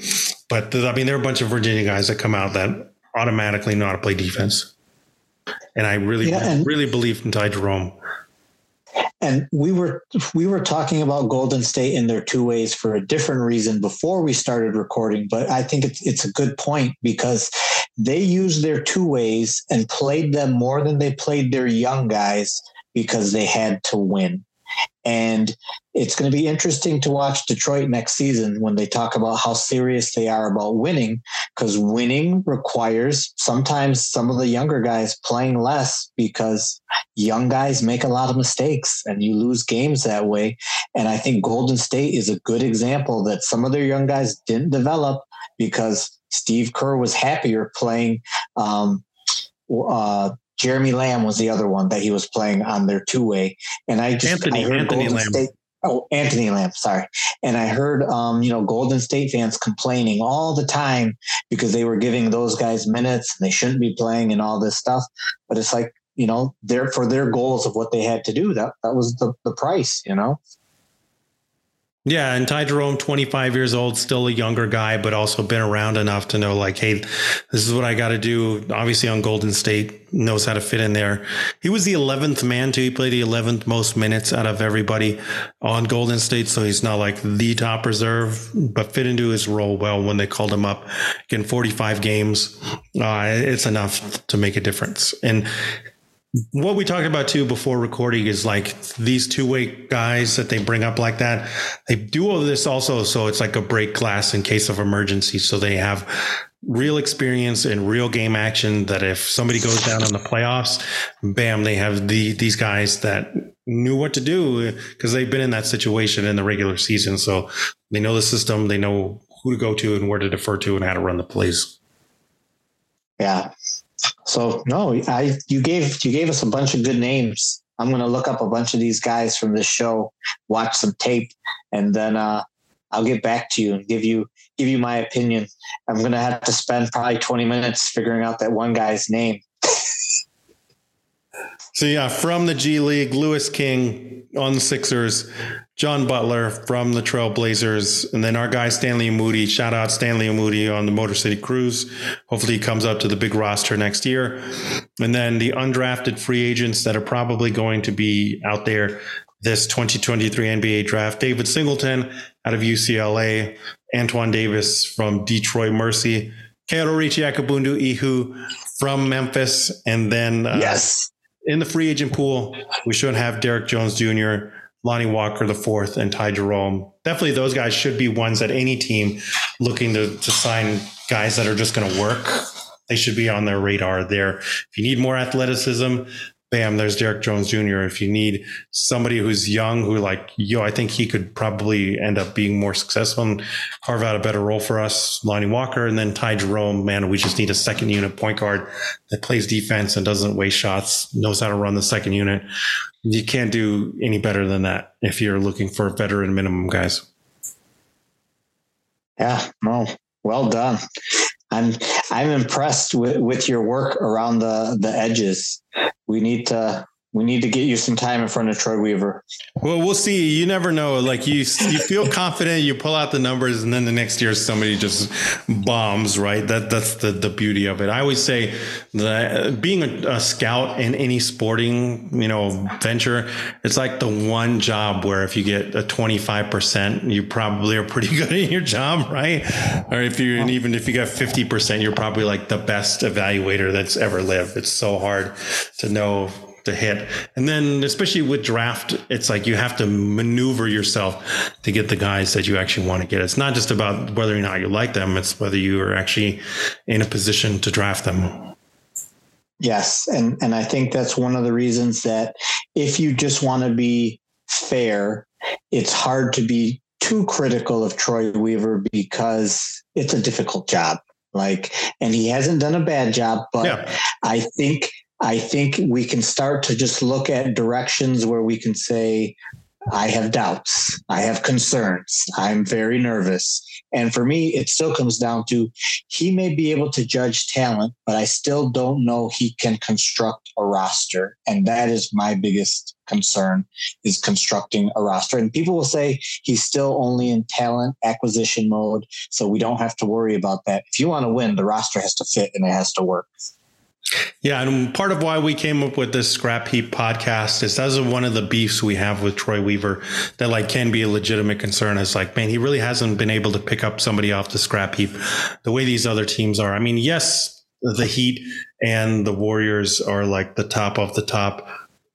But I mean, there are a bunch of Virginia guys that come out that automatically know how to play defense. And I really, yeah, and, really believe in Ty Jerome. And we were we were talking about Golden State in their two ways for a different reason before we started recording, but I think it's it's a good point because they used their two ways and played them more than they played their young guys because they had to win. And it's going to be interesting to watch Detroit next season when they talk about how serious they are about winning, because winning requires sometimes some of the younger guys playing less because young guys make a lot of mistakes and you lose games that way. And I think Golden State is a good example that some of their young guys didn't develop because Steve Kerr was happier playing um, uh, Jeremy Lamb was the other one that he was playing on their two way. And I just Anthony, I heard Anthony Golden Lamb. State. Oh, Anthony Lamb, sorry. And I heard, um, you know, Golden State fans complaining all the time because they were giving those guys minutes and they shouldn't be playing and all this stuff. But it's like, you know, they're for their goals of what they had to do. That that was the, the price, you know. Yeah, and Ty Jerome, 25 years old, still a younger guy, but also been around enough to know, like, hey, this is what I got to do. Obviously, on Golden State, knows how to fit in there. He was the 11th man, too. He played the 11th most minutes out of everybody on Golden State, so he's not like the top reserve, but fit into his role well when they called him up. Again, 45 games, uh, it's enough to make a difference. And what we talked about too before recording is like these two way guys that they bring up like that. They do all this also. So it's like a break glass in case of emergency. So they have real experience and real game action that if somebody goes down in the playoffs, bam, they have the, these guys that knew what to do because they've been in that situation in the regular season. So they know the system. They know who to go to and where to defer to and how to run the plays. Yeah. So no, I you gave you gave us a bunch of good names. I'm to look up a bunch of these guys from this show, watch some tape, and then uh, I'll get back to you and give you give you my opinion. I'm to have to spend probably 20 minutes figuring out that one guy's name. So yeah, from the G League, Louis King on the Sixers, John Butler from the Trailblazers, and then our guy Stanley Umude. Shout out Stanley Umude on the Motor City Cruise. Hopefully, he comes up to the big roster next year. And then the undrafted free agents that are probably going to be out there this 2023 NBA draft: David Singleton out of UCLA, Antoine Davis from Detroit Mercy, Kaodirichi Akobundu-Ehiogu from Memphis, and then uh, yes. In the free agent pool, we should have Derrick Jones Jr., Lonnie Walker the fourth, and Ty Jerome. Definitely, those guys should be ones that any team looking to to sign guys that are just going to work. They should be on their radar there. If you need more athleticism, bam, there's Derrick Jones Jr. If you need somebody who's young, who like, yo, I think he could probably end up being more successful and carve out a better role for us, Lonnie Walker, and then Ty Jerome, man, we just need a second unit point guard that plays defense and doesn't waste shots, knows how to run the second unit. You can't do any better than that if you're looking for veteran minimum guys. Yeah, no, well done. I'm I'm impressed with, with your work around the the edges. We need to we need to get you some time in front of Troy Weaver. Well, we'll see. You never know. Like you, you feel confident, you pull out the numbers, and then the next year somebody just bombs. Right. That that's the the beauty of it. I always say that uh, being a, a scout in any sporting you know venture, it's like the one job where if you get a twenty five percent, you probably are pretty (laughs) good at your job, right? Or if you and even if you got fifty percent, you're probably like the best evaluator that's ever lived. It's so hard to know to hit. And then, especially with draft, it's like you have to maneuver yourself to get the guys that you actually want to get. It's not just about whether or not you like them, it's whether you are actually in a position to draft them. Yes. And, and I think that's one of the reasons that if you just want to be fair, it's hard to be too critical of Troy Weaver because it's a difficult job. Like, and he hasn't done a bad job, but yeah. I think I think we can start to just look at directions where we can say, I have doubts. I have concerns. I'm very nervous. And for me, it still comes down to he may be able to judge talent, but I still don't know he can construct a roster. And that is my biggest concern is constructing a roster. And people will say he's still only in talent acquisition mode. So we don't have to worry about that. If you want to win, the roster has to fit and it has to work. Yeah, and part of why we came up with this scrap heap podcast is as one of the beefs we have with Troy Weaver that like can be a legitimate concern. Is like, man, he really hasn't been able to pick up somebody off the scrap heap the way these other teams are. I mean, yes, the Heat and the Warriors are like the top of the top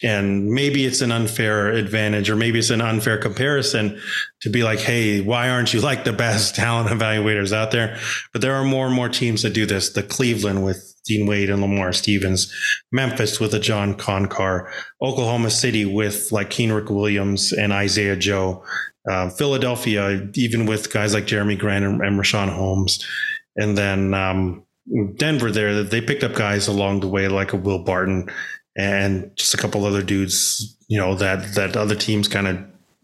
and maybe it's an unfair advantage or maybe it's an unfair comparison to be like hey why aren't you like the best (laughs) talent evaluators out there but there are more and more teams that do this the cleveland with dean wade and lamar stevens memphis with a john konchar oklahoma city with like kenrich williams and isaiah joe uh, philadelphia even with guys like Jerami grant and, and richaun holmes. And then um, denver there they picked up guys along the way like a will barton and just a couple other dudes, you know, that that other teams kind of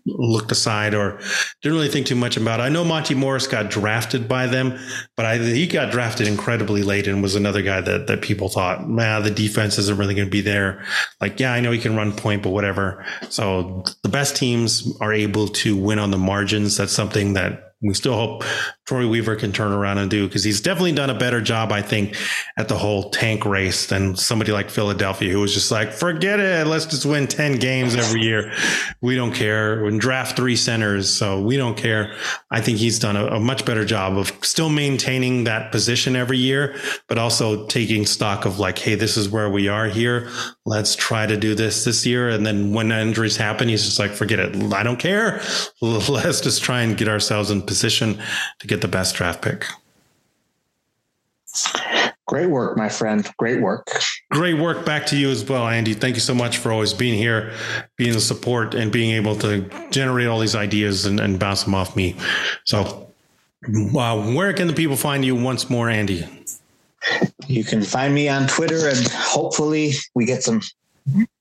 looked aside or didn't really think too much about. I know Monte Morris got drafted by them, but I, he got drafted incredibly late and was another guy that that people thought, man, the defense isn't really going to be there. Like, yeah, I know he can run point, but whatever. So the best teams are able to win on the margins. That's something that we still hope Troy Weaver can turn around and do because he's definitely done a better job, I think, at the whole tank race than somebody like Philadelphia, who was just like, forget it, let's just win 10 games every year. We don't care. We draft three centers, so we don't care. I think he's done a, a much better job of still maintaining that position every year, but also taking stock of like, hey, this is where we are here. Let's try to do this this year. And then when injuries happen, he's just like, forget it. I don't care. (laughs) Let's just try and get ourselves in position to get the best draft pick. Great work, my friend. Great work. Great work back to you as well, Andy. Thank you so much for always being here, being the support, and being able to generate all these ideas and, and bounce them off me. So, uh, where can the people find you once more, Andy? You can find me on Twitter, and hopefully, we get some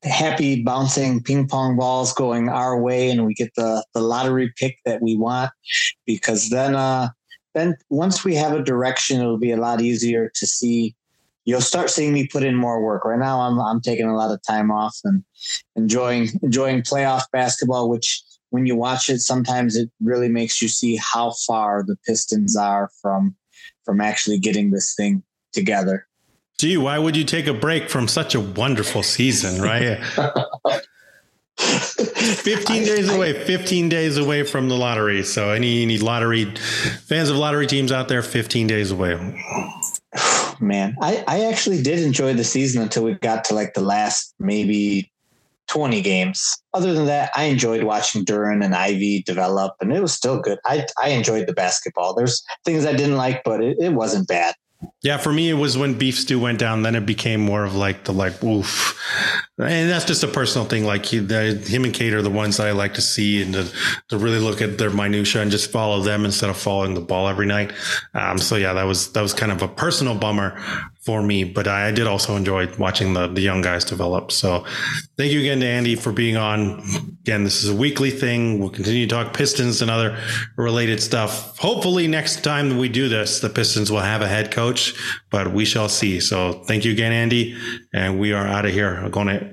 happy bouncing ping pong balls going our way and we get the the lottery pick that we want because then uh then once we have a direction it'll be a lot easier to see. You'll start seeing me put in more work. Right now i'm i'm taking a lot of time off and enjoying enjoying playoff basketball which when you watch it sometimes it really makes you see how far the pistons are from from actually getting this thing together. Gee, why would you take a break from such a wonderful season, right? (laughs) 15 days away, 15 days away from the lottery. So any, any lottery fans of lottery teams out there, 15 days away. (sighs) Man, I, I actually did enjoy the season until we got to like the last maybe 20 games. Other than that, I enjoyed watching Duren and Ivey develop and it was still good. I, I enjoyed the basketball. There's things I didn't like, but it, it wasn't bad. Yeah, for me, it was when Beef Stew went down. Then it became more of like the like oof, and that's just a personal thing. Like he, the, him and Cade are the ones that I like to see and to, to really look at their minutia and just follow them instead of following the ball every night. Um, so yeah, that was that was kind of a personal bummer for me, but I did also enjoy watching the, the young guys develop. So thank you again to Andy for being on. Again, this is a weekly thing. We'll continue to talk Pistons and other related stuff. Hopefully next time we do this, the Pistons will have a head coach, but we shall see. So thank you again, Andy. And we are out of here. I'm going to